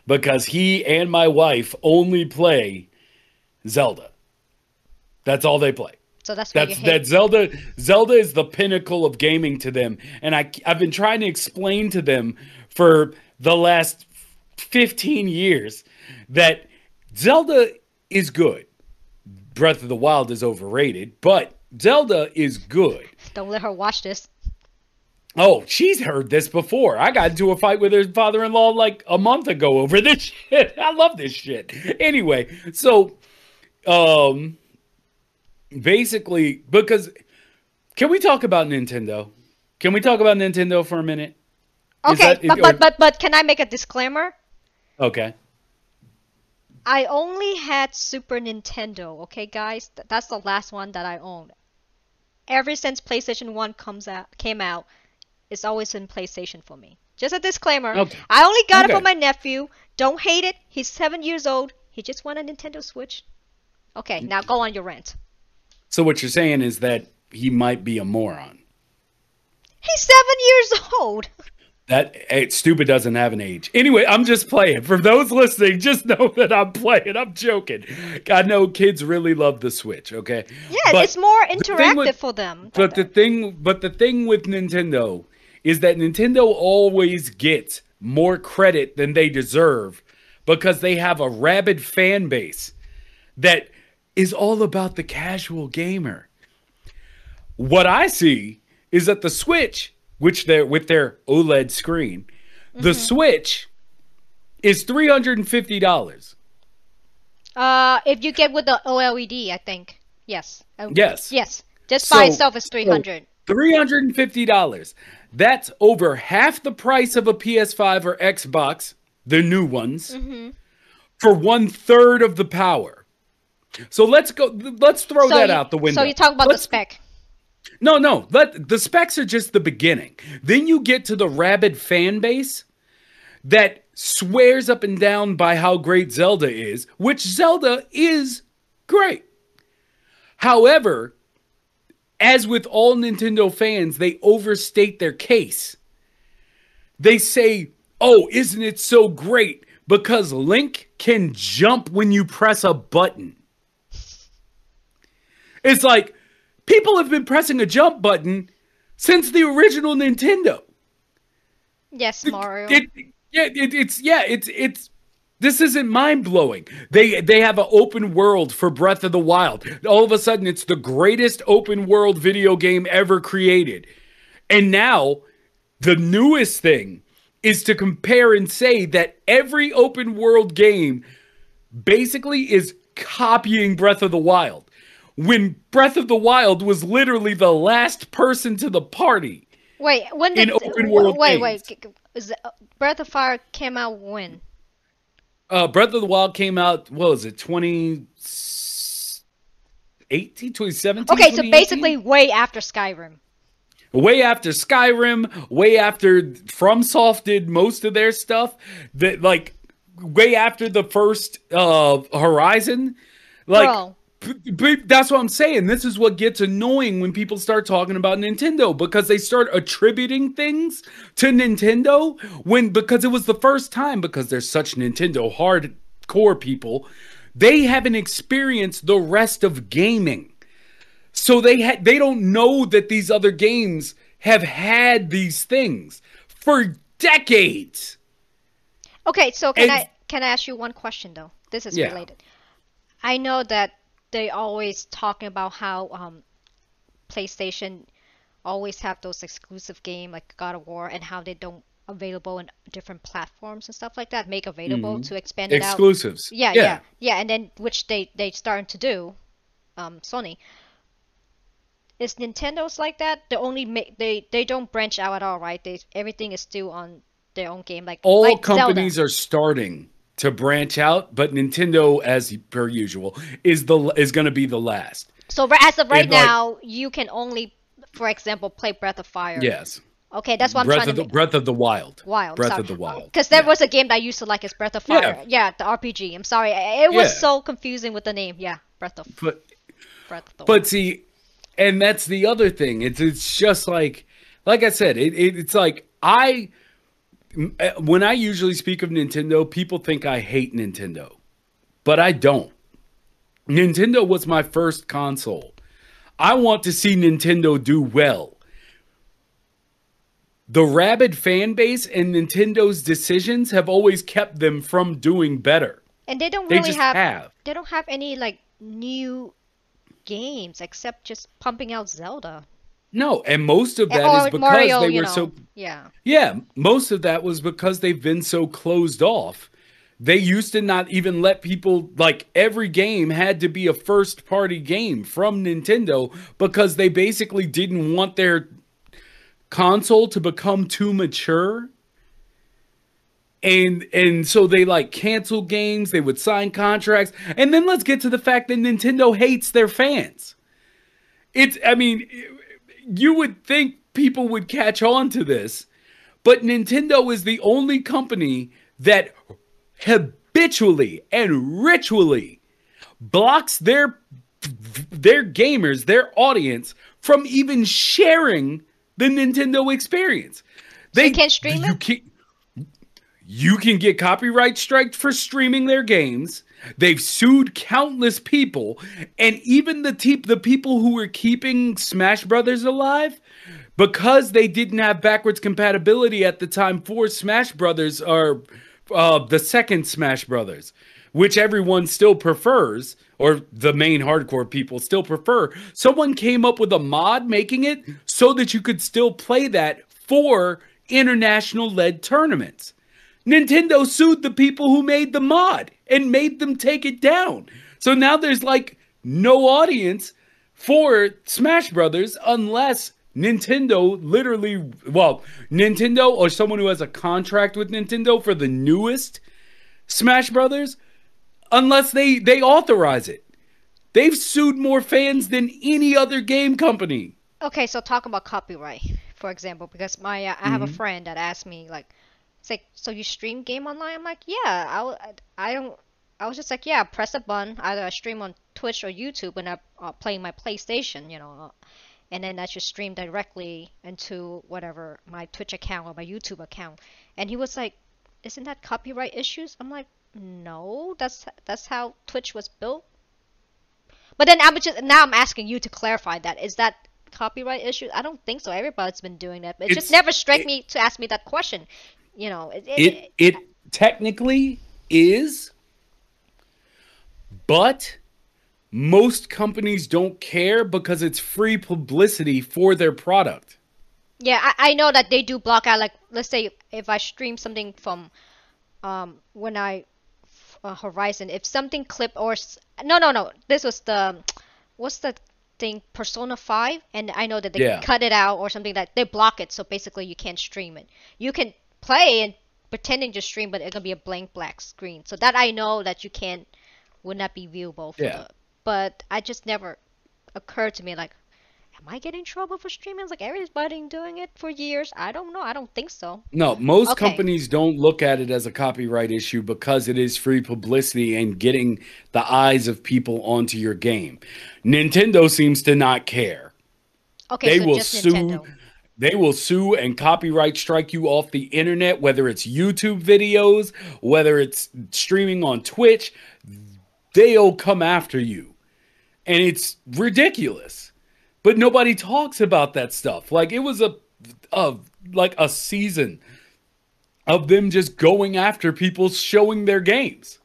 because he and my wife only play Zelda. That's all they play. so that's why you That's hate. that Zelda Zelda is the pinnacle of gaming to them. And I I've been trying to explain to them for the last 15 years that Zelda is good. Breath of the Wild is overrated, but Zelda is good. Don't let her watch this. Oh, she's heard this before. I got into a fight with her father-in-law like a month ago over this shit. I love this shit. Anyway, so um basically because can we talk about Nintendo? Can we talk about Nintendo for a minute? Okay, that- but, but but but can I make a disclaimer? Okay. I only had Super Nintendo. Okay, guys, Th- that's the last one that I owned. Ever since PlayStation One comes out, came out, it's always been PlayStation for me. Just a disclaimer. Okay. I only got it for my nephew. Don't hate it. He's seven years old. He just want a Nintendo Switch. Okay, now go on your rant. So what you're saying is that he might be a moron. He's seven years old. That eh, stupid doesn't have an age. Anyway, I'm just playing. For those listening, just know that I'm playing. I'm joking. I know kids really love the Switch. Okay. Yeah, But it's more interactive with- for them. But the thing, but the thing with Nintendo is that Nintendo always gets more credit than they deserve because they have a rabid fan base that is all about the casual gamer. What I see is that the Switch, which they're with their OLED screen, the Switch is three hundred and fifty dollars. Uh, if you get with the OLED, I think yes. Uh, Yes. Yes. Just by So- itself is three hundred. $350. That's over half the price of a PS5 or Xbox, the new ones, for one third of the power. So let's go. Let's throw so that you- out the window. So you talk about Let's- the spec. No, no. Let the specs are just the beginning. Then you get to the rabid fan base that swears up and down by how great Zelda is, which Zelda is great. However, as with all Nintendo fans, they overstate their case. They say, "Oh, isn't it so great because Link can jump when you press a button?" It's like people have been pressing a jump button since the original Nintendo. Yes, Mario. It, yeah, it, it's yeah, it's it's This isn't mind blowing. They they have an open world for Breath of the Wild. All of a sudden, it's the greatest open world video game ever created. And now, the newest thing is to compare and say that every open world game basically is copying Breath of the Wild. When Breath of the Wild was literally the last person to the party. Wait, when did In open world wait games. wait is it, Breath of Fire came out when? Uh, Breath of the Wild came out, what was it, 2018, 2017? Okay, so basically way after Skyrim. way after Skyrim, way after FromSoft did most of their stuff, that like way after the first uh Horizon, like Bro. B- b- that's what I'm saying. This is what gets annoying when people start talking about Nintendo because they start attributing things to Nintendo when because it was the first time because they're such Nintendo hardcore people, they haven't experienced the rest of gaming. So they ha- they don't know that these other games have had these things for decades. Okay, so can And- I can I ask you one question though? This is Yeah. related. I know that they always talking about how um, PlayStation always have those exclusive game like God of War and how they don't available in different platforms and stuff like that make available to expand it out. Exclusives. Yeah, yeah, yeah, and then which they they starting to do, um, Sony. Is Nintendo's like that? They only make they they don't branch out at all, right? They everything is still on their own game, like All like companies Zelda. are starting to branch out, but Nintendo, as per usual, is the is going to be the last. So as of right like- now, you can only, for example, play Breath of Fire. Yes. Okay, that's what I'm Breath trying of to the. Breath of the Wild. Wild. Breath sorry. of the Wild. Because there Yeah. was a game that I used to like is Breath of Fire. Yeah, yeah the RPG. I'm sorry, it was Yeah. so confusing with the name. Yeah, Breath of But Breath of the But see, and that's the other thing. It's it's just like like I said, it, it it's like I Eh, when I usually speak of Nintendo, people think I hate Nintendo. But I don't. Nintendo was my first console. I want to see Nintendo do well. The rabid fan base and Nintendo's decisions have always kept them from doing better. And they don't They really have, have. they don't have any like new games except just pumping out Zelda No, and most of that oh, is or because Mario. they were know, so yeah. Yeah, most of that was because they've been so closed off. They used to not even let people like every game had to be a first party game from Nintendo because they basically didn't want their console to become too mature. And and so they like cancel games, they would sign contracts. And then let's get to the fact that Nintendo hates their fans. It's I mean, you would think people would catch on to this, but Nintendo is the only company that habitually and ritually blocks their their gamers, their audience from even sharing the Nintendo experience. They you can't stream you it? Can, you can get copyright striked for streaming their games. They've sued countless people, and even the te- the people who were keeping Smash Brothers alive, because they didn't have backwards compatibility at the time for Smash Brothers or uh, the second Smash Brothers, which everyone still prefers, or the main hardcore people still prefer. Someone came up with a mod making it so that you could still play that for international led tournaments. Nintendo sued the people who made the mod and made them take it down. So now there's like no audience for Smash Brothers unless Nintendo literally, well, Nintendo or someone who has a contract with Nintendo for the newest Smash Brothers, unless they they authorize it. They've sued more fans than any other game company. Okay, so talk about copyright, for example, because my uh, I have a Mm-hmm. friend that asked me like, it's like, so you stream game online? I'm like, yeah. I I don't. I was just like, yeah, press a button. Either I stream on Twitch or YouTube when I'm uh, playing my PlayStation, you know, uh, and then I just stream directly into whatever my Twitch account or my YouTube account. And he was like, isn't that copyright issues? I'm like, no, that's that's how Twitch was built. But then I'm just now I'm asking you to clarify that. Is that copyright issue? I don't think so. Everybody's been doing that. It just never struck it- me to ask me that question. You know, it, it, It it technically is, but most companies don't care because it's free publicity for their product. Yeah, I, I know that they do block out. Like, let's say if I stream something from, um, when I, uh, Horizon, if something clip or no, no, no, this was the, what's the thing, Persona Five, and I know that they Yeah. cut it out or something that they block it, so basically you can't stream it. You can play and pretending to stream, but it's gonna be a blank black screen. So that I know that you can't, would not be viewable. For Yeah. the, but I just never occurred to me like am I getting trouble for streaming? It's like everybody's been doing it for years. I don't know. I don't think so. No, most Okay. companies don't look at it as a copyright issue because it is free publicity and getting the eyes of people onto your game. Nintendo seems to not care. Okay, they so will just sue Nintendo. They will sue and copyright strike you off the internet whether it's youtube videos whether it's streaming on twitch. They'll come after you. And it's ridiculous. But nobody talks about that stuff. Like it was a, a like a season of them just going after people showing their games.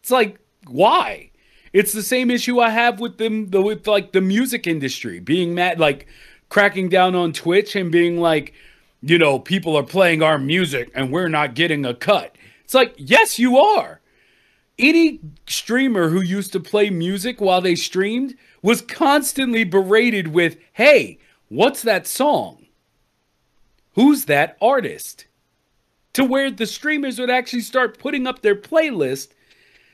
It's like why? It's the same issue I have with them the with like the music industry being mad like cracking down on Twitch and being like, you know, people are playing our music and we're not getting a cut. It's like, yes, you are. Any streamer who used to play music while they streamed was constantly berated with, "Hey, what's that song? Who's that artist?" To where the streamers would actually start putting up their playlist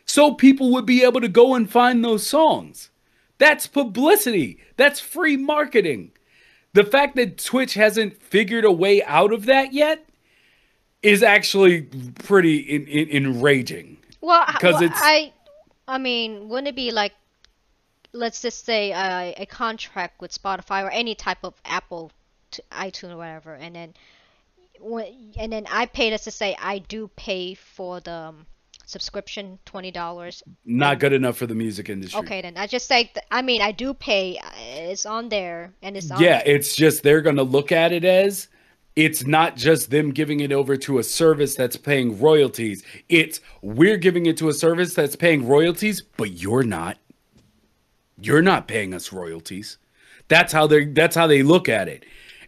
so people would be able to go and find those songs. That's publicity. That's free marketing. The fact that Twitch hasn't figured a way out of that yet is actually pretty in, in, enraging. Well, 'Cause well, it's- I, I mean, wouldn't it be like, let's just say uh, a contract with Spotify or any type of Apple, to iTunes or whatever, and then, when, and then I pay let's just say I do pay for the um, subscription twenty dollars. Not good enough for the music industry. Okay, then I just say th- I mean I do pay. uh, It's on there and it's on. Yeah, it's just they're going to look at it as it's not just them giving it over to a service that's paying royalties. It's we're giving it to a service that's paying royalties, but you're not. You're not paying us royalties. That's how they that's how they look at it.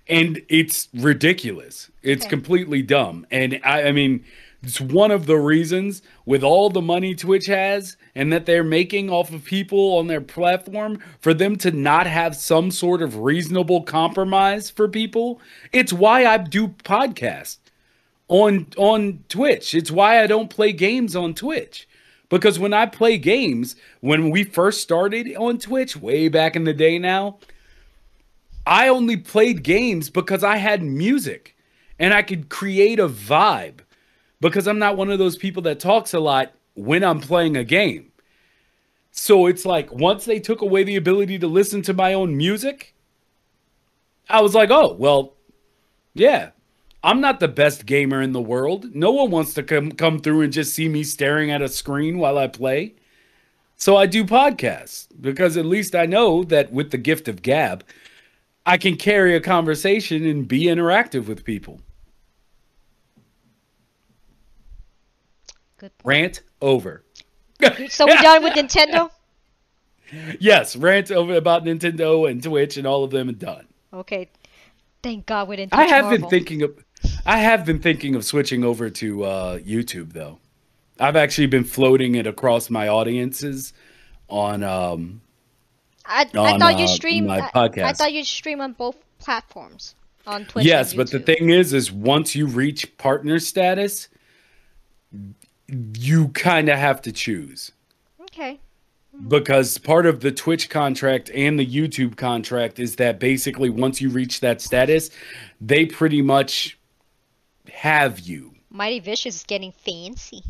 And it's ridiculous. It's Okay. completely dumb. And I, I mean, it's one of the reasons with all the money Twitch has and that they're making off of people on their platform for them to not have some sort of reasonable compromise for people. It's why I do podcasts on on Twitch. It's why I don't play games on Twitch. Because when I play games, when we first started on Twitch way back in the day now, I only played games because I had music and I could create a vibe because I'm not one of those people that talks a lot when I'm playing a game. So it's like once they took away the ability to listen to my own music, I was like, "Oh, well, yeah. I'm not the best gamer in the world. No one wants to come come through and just see me staring at a screen while I play." So I do podcasts because at least I know that with the gift of gab, I can carry a conversation and be interactive with people. Good point. Rant over. So we're done with Nintendo? Yes, rant over about Nintendo and Twitch and all of them and done. Okay. Thank God we didn't. I have Marvel. been thinking of I have been thinking of switching over to uh, YouTube though. I've actually been floating it across my audiences on um I, I thought you uh, stream. my I, I thought you stream on both platforms, on Twitch. yes, but the thing is is once you reach partner status you kind of have to choose. Okay. because part of the Twitch contract and the YouTube contract is that basically once you reach that status, they pretty much have you. Mighty Vicious is getting fancy.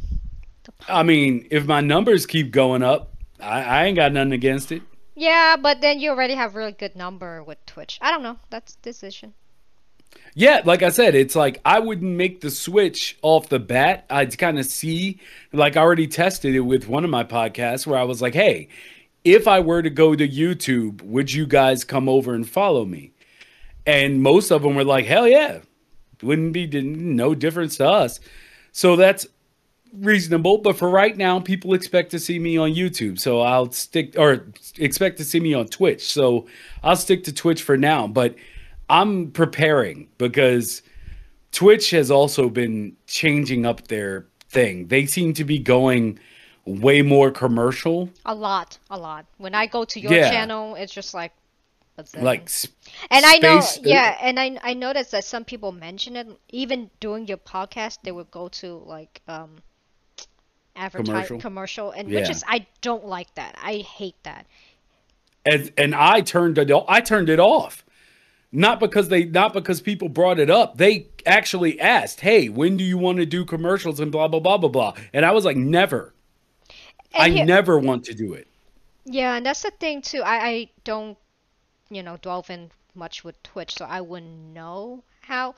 I mean, if my numbers keep going up, I, I ain't got nothing against it. Yeah, but then you already have really good number with Twitch. I don't know. That's decision. Yeah, like I said, it's like I wouldn't make the switch off the bat. I'd kind of see, like I already tested it with one of my podcasts where I was like, hey, if I were to go to YouTube, would you guys come over and follow me? And most of them were like, hell yeah, wouldn't be no difference to us. So that's reasonable, but for right now, people expect to see me on YouTube, so I'll stick or expect to see me on Twitch. So I'll stick to Twitch for now, but I'm preparing because Twitch has also been changing up their thing. They seem to be going way more commercial, A lot, a lot. When I go to your Yeah. channel, it's just like, what's that? like s- and I know, yeah, and I I noticed that some people mention it. Even during your podcast, they would go to like um, advertise Commercial? commercial, and which is I don't like that. I hate that. and and I turned it i turned it off. Not because they not because people brought it up. They actually asked, "Hey, when do you want to do commercials and blah blah blah blah blah." And I was like, "Never. And I here- never want to do it." Yeah, and that's the thing too. I, I don't, you know, delve in much with Twitch, so I wouldn't know how.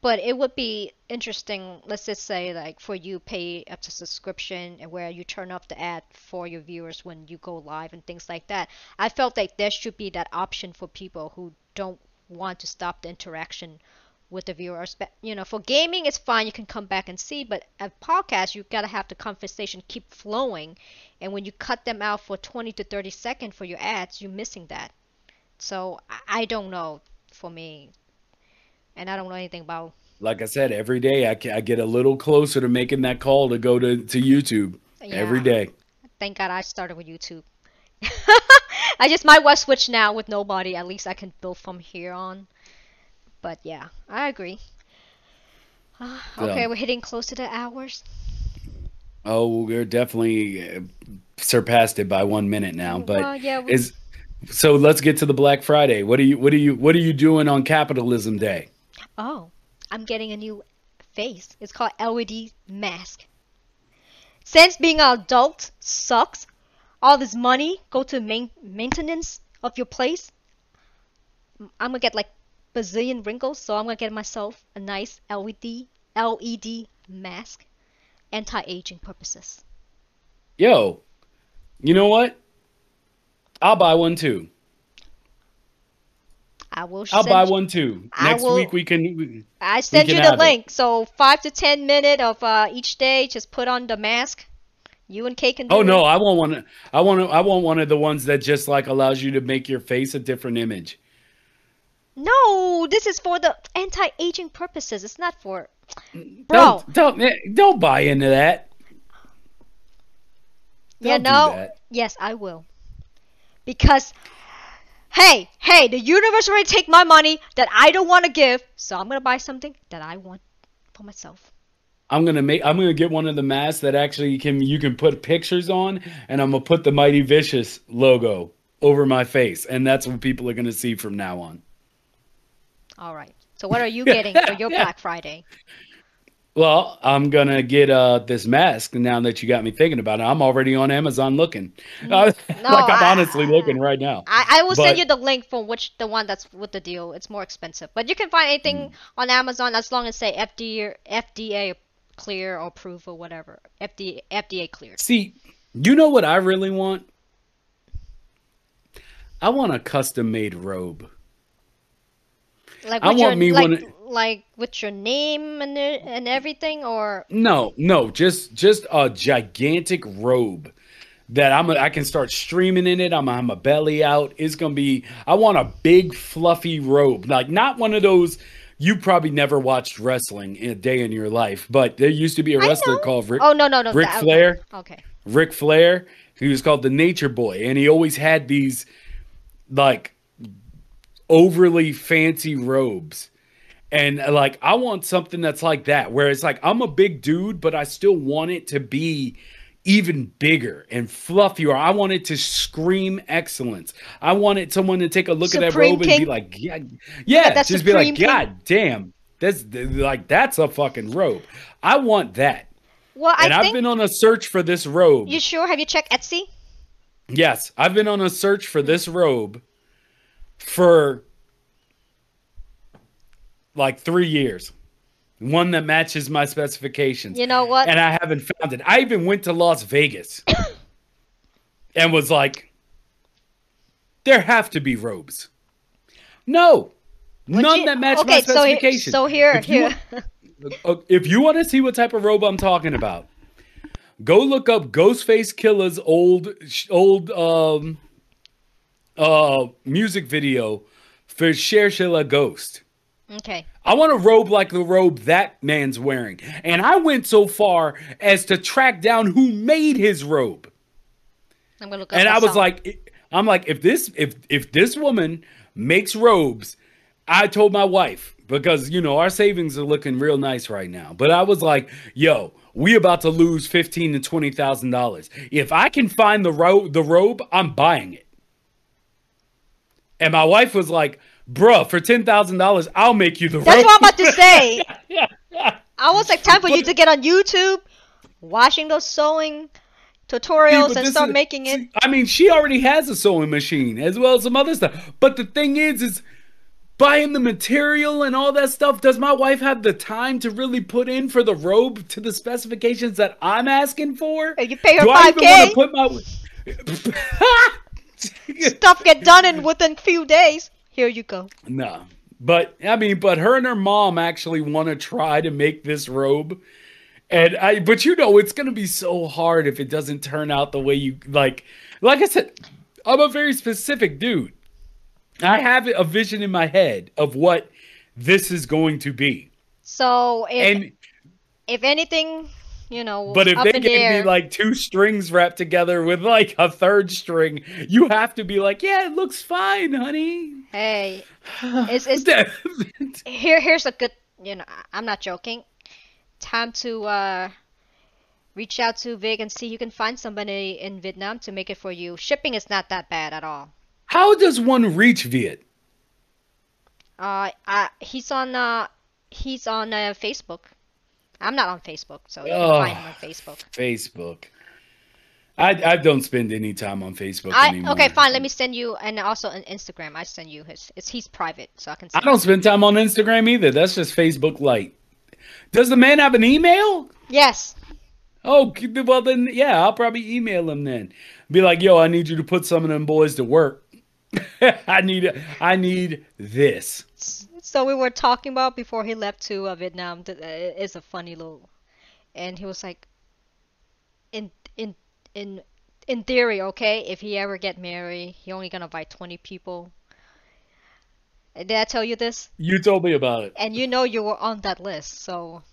But it would be interesting, let's just say, like, for you pay up to subscription and where you turn off the ad for your viewers when you go live and things like that. I felt like there should be that option for people who don't want to stop the interaction with the viewers. But, you know, for gaming, it's fine. You can come back and see. But at podcast, you got to have the conversation keep flowing. And when you cut them out for 20 to 30 seconds for your ads, you're missing that. So I- don't know for me. And I don't know anything about. Like I said, every day I, I get a little closer to making that call to go to, to YouTube every Yeah. day. Thank God I started with YouTube. I just might well switch now with nobody. At least I can build from here on. But yeah, I agree. Ah, okay, Yeah. we're hitting close to the hours. Oh, we're definitely uh, surpassed it by one minute now. But Well, yeah, we- is so. Let's get to the Black Friday. What are you? What are you? What are you doing on Capitalism Day? Oh, I'm getting a new face. It's called LED mask. Since being an adult sucks, all this money go to main maintenance of your place. I'm gonna get like bazillion wrinkles, so I'm gonna get myself a nice LED LED mask, anti-aging purposes. Yo, you know what? I'll buy one too. I will. I'll buy you- one too. Next will- week we can. I send you the have it. link. So five to ten minute of uh, each day. Just put on the mask. You and Kay can do Oh it. no, I want one. I want. I want one of the ones that just like allows you to make your face a different image. No, this is for the anti-aging purposes. It's not for Bro. Don't don't, eh, don't buy into that. Don't know. that. Yes, I will. Because hey, hey, the universe already take my money that I don't want to give, so I'm going to buy something that I want for myself. I'm gonna make. I'm gonna get one of the masks that actually can you can put pictures on, and I'm gonna put the Mighty Vicious logo over my face, and that's what people are gonna see from now on. All right. So what are you getting for your Black Friday? Well, I'm gonna get uh this mask now that you got me thinking about it. I'm already on Amazon looking. Uh, like I'm I- honestly looking right now. I, I will But- send you the link for which the one that's with the deal. It's more expensive, but you can find anything Mm. on Amazon as long as say FDA FDA clear or approved or whatever. FDA FDA cleared. See, you know what I really want? I want a custom made robe. Like I want your, me like, one- like with your name and and everything, or No, no, just just a gigantic robe that I'm I can start streaming in it. I'm have my belly out. It's gonna be. I want a big fluffy robe, like not one of those. You probably never watched wrestling in a day in your life, but there used to be a wrestler called Ric, oh no no no Ric that- Flair. Okay. Ric Flair. He was called the Nature Boy, and he always had these like overly fancy robes. And like I want something that's like that, where it's like I'm a big dude, but I still want it to be even bigger and fluffier. I wanted to scream excellence. I wanted someone to take a look at that Supreme robe and be like, yeah, yeah, that just be like, Supreme King? God damn, that's like that's a fucking robe. I want that. Well, And I I've been on a search for this robe. you sure. Have you checked Etsy? Yes, I've been on a search for this robe for like three years. One that matches my specifications. You know what? And I haven't found it. I even went to Las Vegas and was like, there have to be robes. No, Would none you- that match okay, my so here, specifications. so here, If you here. Uh, if you want to see what type of robe I'm talking about, go look up Ghostface Killah's old old um uh music video for Cherchez La Ghost. Okay. I want a robe like the robe that man's wearing. And I went so far as to track down who made his robe. I'm gonna look And I was song. like I'm like if this if if this woman makes robes, I told my wife because you know our savings are looking real nice right now. But I was like, yo, we about to lose fifteen to twenty thousand dollars. If I can find the robe the robe, I'm buying it. And my wife was like, bruh, for ten thousand dollars, I'll make you the robe. That's robe. what I'm about to say. I was like, time for you to get on YouTube, watching those sewing tutorials but and start is- making it. see, I mean, she already has a sewing machine as well as some other stuff. But the thing is, is buying the material and all that stuff. Does my wife have the time to really put in for the robe to the specifications that I'm asking for? You pay her five k. to put my Stuff get done in within few days. Here you go. no? But I mean, but her and her mom actually want to try to make this robe. And I, but you know, it's gonna be so hard if it doesn't turn out the way you like. Like I said, I'm a very specific dude. I have a vision in my head of what this is going to be. So if And if anything, you know, but if they gave me like two strings wrapped together with like a third string, you have to be like, yeah, it looks fine, honey. hey, it's it's here here's a good you know i'm not joking time to uh reach out to Vic and see you can find somebody in Vietnam to make it for you. Shipping is not that bad at all. How does one reach Viet? Uh, I, he's on uh he's on uh, Facebook. I'm not on Facebook, so you can Oh. find him on Facebook. Facebook. I I don't spend any time on Facebook I anymore. okay, fine. Let me send you and also on Instagram. I send you his. It's he's private, so I can. I don't spend time on Instagram either. That's just Facebook Lite. Does the man have an email? Yes. Oh, well then, yeah, I'll probably email him then. Be like, yo, I need you to put some of them boys to work. I need, I need this. So we were talking about before he left to uh, Vietnam. Uh, a funny little, and he was like, in in in in theory, okay, if he ever get married, he only gonna invite twenty people. Did I tell you this? You told me about it. And you know you were on that list, so.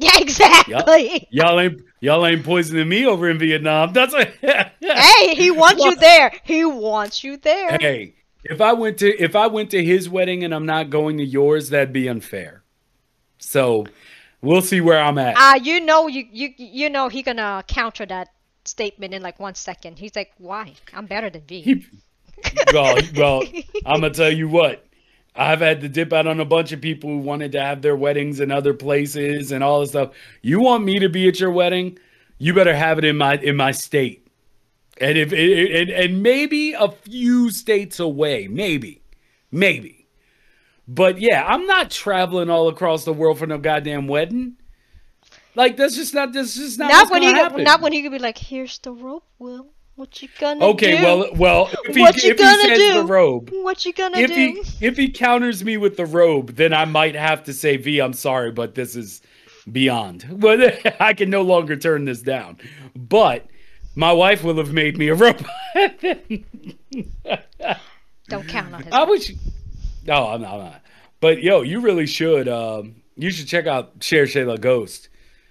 Yeah, exactly. Y'all ain't, y'all ain't poisoning me over in Vietnam. That's a. Hey, he wants you there. He wants you there. hey, if I went to if I went to his wedding and I'm not going to yours, that'd be unfair. So, we'll see where I'm at. Ah, you know you you you know he gonna counter that statement in like one second. He's like, "Why? I'm better than V." He- well, well, I'm gonna tell you what. I've had to dip out on a bunch of people who wanted to have their weddings in other places and all this stuff. You want me to be at your wedding? You better have it in my in my state, and if and, and maybe a few states away, maybe, maybe. But yeah, I'm not traveling all across the world for no goddamn wedding. Like that's just not that's just not, not when he happen. not when he could be like, "Here's the rope, Will. What you gonna Okay, do? Okay, well, well, if he, what you if he gonna says do? the robe, What you gonna if do?" he if he counters me with the robe, then I might have to say, V, I'm sorry, but this is beyond. But I can no longer turn this down. But my wife will have made me a robe. Don't count on his. I wish. No, I'm not, I'm not. But yo, you really should. Um, you should check out Cherchez La Ghost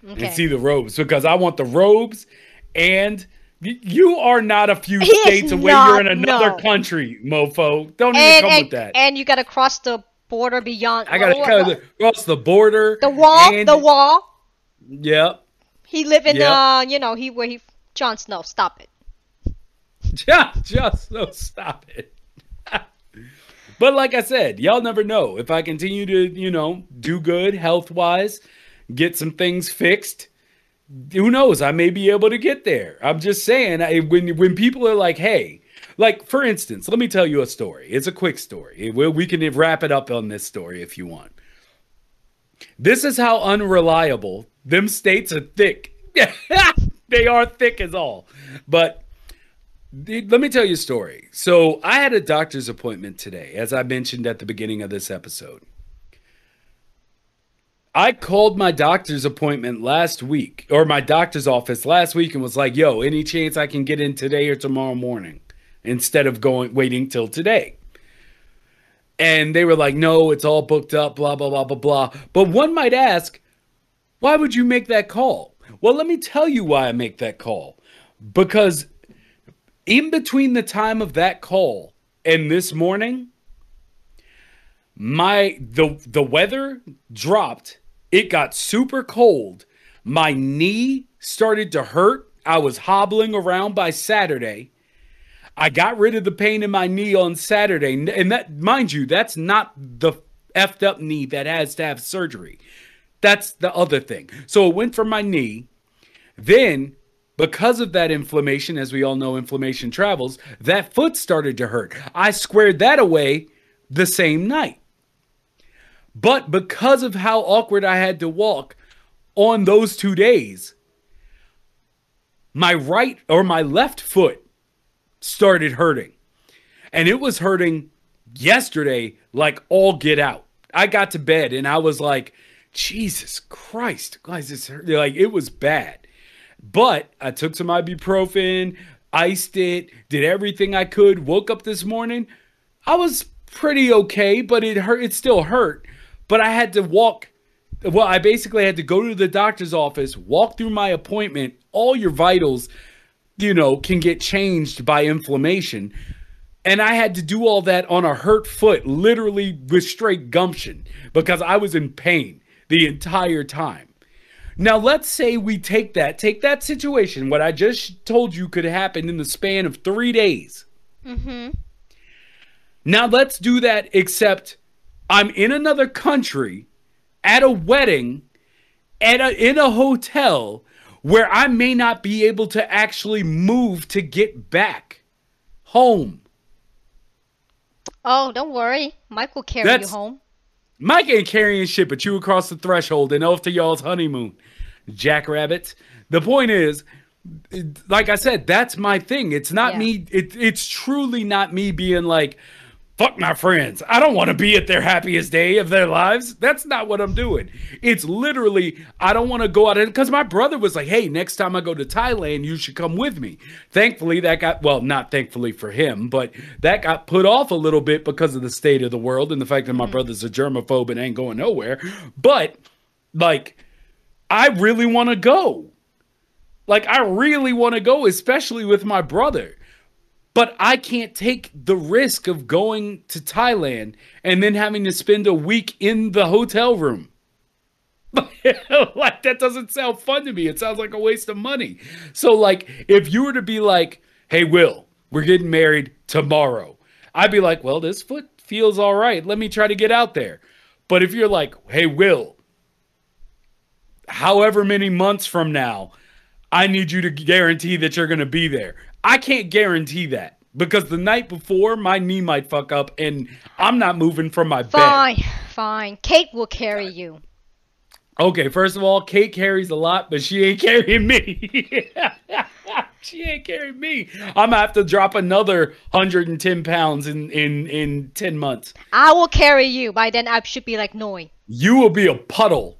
okay. and see the robes because I want the robes and. You are not a few He states away. not, You're in another no. country, mofo. Don't even and come and, with that. and you gotta cross the border beyond. I gotta what- cut the border. the wall. and- the wall. Yep. He live in Yep. uh, you know, he where he. Jon Snow, stop it. Just so stop it. but like I said, y'all never know. If I continue to, you know, do good health wise, get some things fixed, who knows? I may be able to get there. I'm just saying, I, when when people are like, "Hey," like for instance, let me tell you a story. It's a quick story. We, we can wrap it up on this story if you want. This is how unreliable them states are thick. they are thick as all. But let me tell you a story. So I had a doctor's appointment today, as I mentioned at the beginning of this episode. I called my doctor's appointment last week or my doctor's office last week and was like, "Yo, any chance I can get in today or tomorrow morning instead of going waiting till today?" And they were like, "No, it's all booked up, blah blah blah blah blah." But one might ask, why would you make that call? Well, let me tell you why I make that call. Because in between the time of that call and this morning, my the the weather dropped. It got super cold. My knee started to hurt. I was hobbling around by Saturday. I got rid of the pain in my knee on Saturday. And that mind you, that's not the effed up knee that has to have surgery. That's the other thing. So it went from my knee. Then, because of that inflammation, as we all know, inflammation travels, that foot started to hurt. I squared that away the same night. But because of how awkward I had to walk on those two days, my right or my left foot started hurting. And it was hurting yesterday like all get out. I got to bed and I was like, Jesus Christ, guys, hurt. like it was bad. But I took some ibuprofen, iced it, did everything I could. Woke up this morning, I was pretty okay, but it hurt. It still hurt but I had to walk. Well, I basically had to go to the doctor's office, walk through my appointment. All your vitals, you know, can get changed by inflammation. And I had to do all that on a hurt foot, literally with straight gumption, because I was in pain the entire time. Now, let's say we take that, take that situation, what I just told you could happen in the span of three days. Mm-hmm. Now, let's do that, except I'm in another country at a wedding at a, in a hotel where I may not be able to actually move to get back home. Oh, don't worry. Mike will carry That's, you home. Mike ain't carrying shit but you across the threshold and off to y'all's honeymoon. Jackrabbits. The point is, like I said, that's my thing. It's not yeah. me. It, it's truly not me being like, fuck my friends. I don't want to be at their happiest day of their lives. That's not what I'm doing. It's literally, I don't want to go out because my brother was like, hey, next time I go to Thailand, you should come with me. Thankfully, that got, well, not thankfully for him, but that got put off a little bit because of the state of the world and the fact that my mm-hmm. brother's a germaphobe and ain't going nowhere. But, like, I really want to go. Like, I really want to go, especially with my brother but I can't take the risk of going to Thailand and then having to spend a week in the hotel room. like that doesn't sound fun to me. It sounds like a waste of money. So like if you were to be like, "Hey Will, we're getting married tomorrow." I'd be like, "Well, this foot feels all right. Let me try to get out there." But if you're like, "Hey Will, however many months from now, I need you to guarantee that you're going to be there." I can't guarantee that because the night before my knee might fuck up and I'm not moving from my fine, bed. Fine, fine. Kate will carry you. Okay, first of all, Kate carries a lot, but she ain't carrying me. she ain't carrying me. I'm gonna have to drop another 110 pounds in in in 10 months. I will carry you. By then, I should be like Noi. You will be a puddle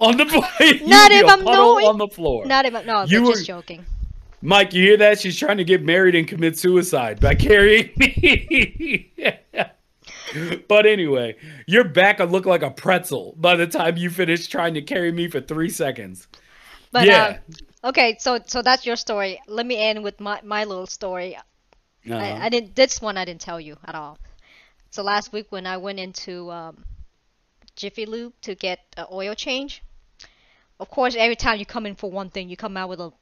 on the floor. Not if I'm Noi. on the floor. Not if I'm no. You were, just joking. Mike, you hear that? She's trying to get married and commit suicide by carrying me. but anyway, your back will look like a pretzel by the time you finish trying to carry me for three seconds. But yeah. Uh, okay, so so that's your story. Let me end with my my little story. Uh-huh. I, I, didn't. This one I didn't tell you at all. So last week when I went into um, Jiffy Lube to get an oil change, of course, every time you come in for one thing, you come out with a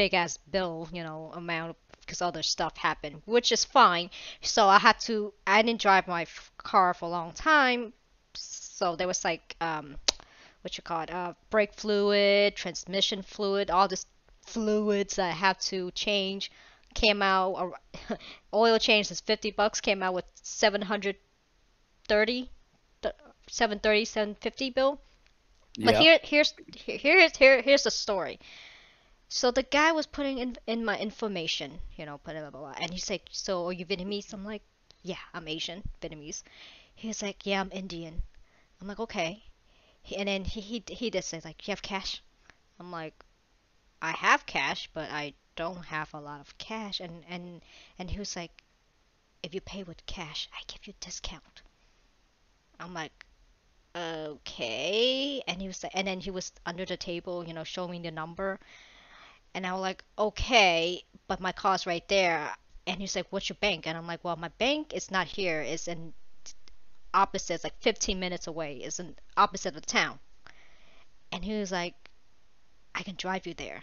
big ass bill, you know, amount because other stuff happened, which is fine. So I had to, I didn't drive my car for a long time. So there was like, um, what you call it, uh, brake fluid, transmission fluid, all this fluids I had to change. Came out, uh, oil change is 50 bucks, came out with 730, 730, 750 bill. But here, here's, here, here's, here, here's the story. So the guy was putting in in my information, you know, blah, blah, blah, and he's like, "So are you Vietnamese?" I'm like, "Yeah, I'm Asian, Vietnamese." He's like, "Yeah, I'm Indian." I'm like, "Okay." He- And then he he he just says like, "You have cash?" I'm like, "I have cash, but I don't have a lot of cash." And and and he was like, "If you pay with cash, I give you discount." I'm like, "Okay." And he was and then he was under the table, you know, showing the number. And I was like, "Okay, but my car's right there." And he's like, "What's your bank?" And I'm like, "Well, my bank is not here. It's in opposite, it's like 15 minutes away. It's in opposite of the town." And he was like, "I can drive you there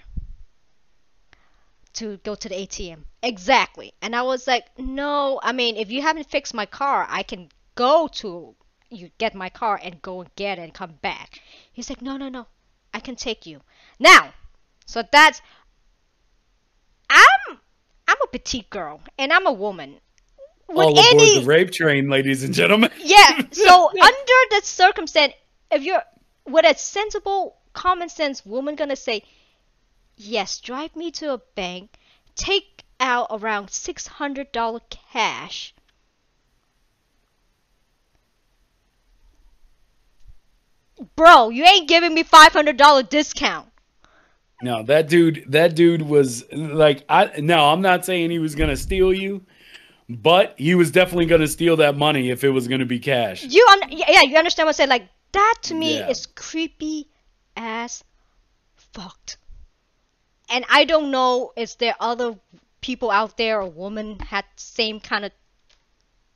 to go to the ATM." Exactly. And I was like, "No, I mean, if you haven't fixed my car, I can go to you get my car and go and get it and come back." He's like, "No, no, no. I can take you." Now, so that's I'm I'm a petite girl and I'm a woman. With All aboard any the rape train, ladies and gentlemen. yeah, so under that circumstance, if you're with a sensible, common sense woman gonna say, yes, drive me to a bank, take out around six hundred dollar cash. Bro, you ain't giving me five hundred dollar discount. No, that dude, that dude was like, I no, I'm not saying he was gonna steal you, but he was definitely gonna steal that money if it was gonna be cash. You un- yeah, you understand what I said? Like that to me Yeah. is creepy as fucked. And I don't know is there other people out there or women had same kind of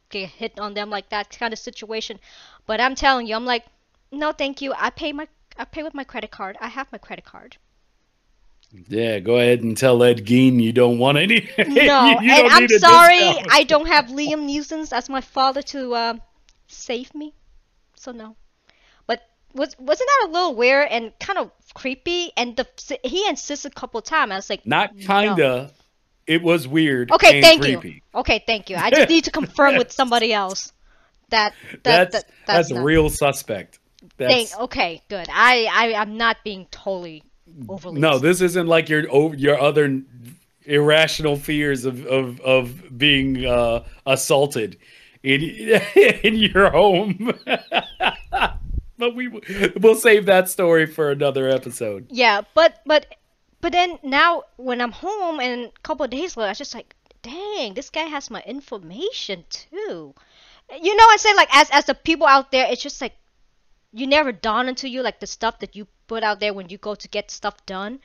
get hit on them like that kind of situation. But I'm telling you, I'm like, no, thank you. I pay my I pay with my credit card. I have my credit card. Yeah, go ahead and tell Ed Gein you don't want any. No, you, you and I'm sorry, discount. I don't have Liam Neeson as my father to uh, save me, so no. But was wasn't that a little weird and kind of creepy? And the he insisted a couple times. I was like, Not kinda. It was weird. Okay, thank creepy. you. Okay, thank you. I just need to confirm with somebody else that that That's that, that's, not- a real suspect. Thank, okay, good. I I I'm not being totally overly. no, this isn't like your your other irrational fears of of, of being uh, assaulted in in your home. but we we'll save that story for another episode. Yeah, but but but then now when I'm home and a couple of days later, I was just like, dang, this guy has my information too. You know, I say like as as the people out there, it's just like you never dawn into you like the stuff that you put out there when you go to get stuff done.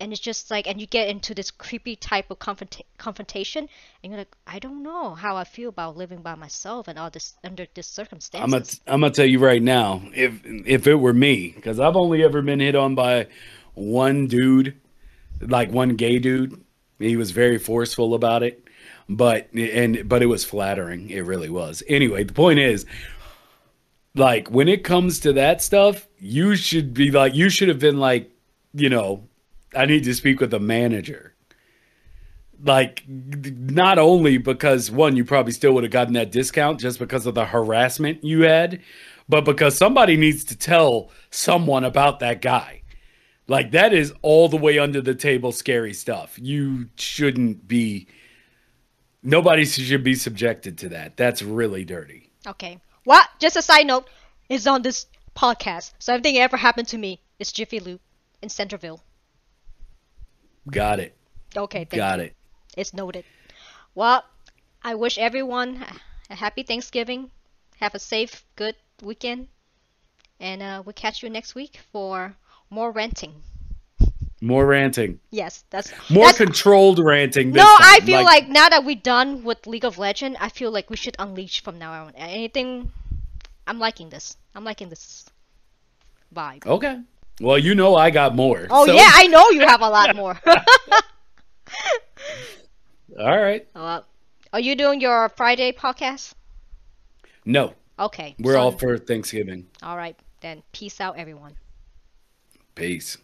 And it's just like, and you get into this creepy type of confronta- confrontation, and you're like, I don't know how I feel about living by myself and all this under this circumstances. I'm gonna I'm gonna tell you right now, if if it were me, because I've only ever been hit on by one dude, like one gay dude. He was very forceful about it, but and but it was flattering. It really was. Anyway, the point is, like when it comes to that stuff, you should be like you should have been like, you know, I need to speak with a manager. Like, not only because one, you probably still would have gotten that discount just because of the harassment you had, but because somebody needs to tell someone about that guy. Like, that is all the way under the table scary stuff. You shouldn't be, nobody should be subjected to that. That's really dirty. Okay. Well, just a side note, it's on this podcast. So everything that ever happened to me is Jiffy Lube in Centerville. Got it. Okay, thank Got you. it. It's noted. Well, I wish everyone a happy Thanksgiving. Have a safe, good weekend. And uh, we'll catch you next week for more renting. More ranting. Yes, that's More that's, controlled ranting. No, I time. feel like, now that we're done with League of Legends, I feel like we should unleash from now on. Anything, I'm liking this. I'm liking this vibe. Okay. Well, you know I got more. Oh so- yeah, I know you have a lot more. All right. uh, are you doing your Friday podcast? No, Okay. we're so- all for Thanksgiving. All right, then. Peace out, everyone. Peace.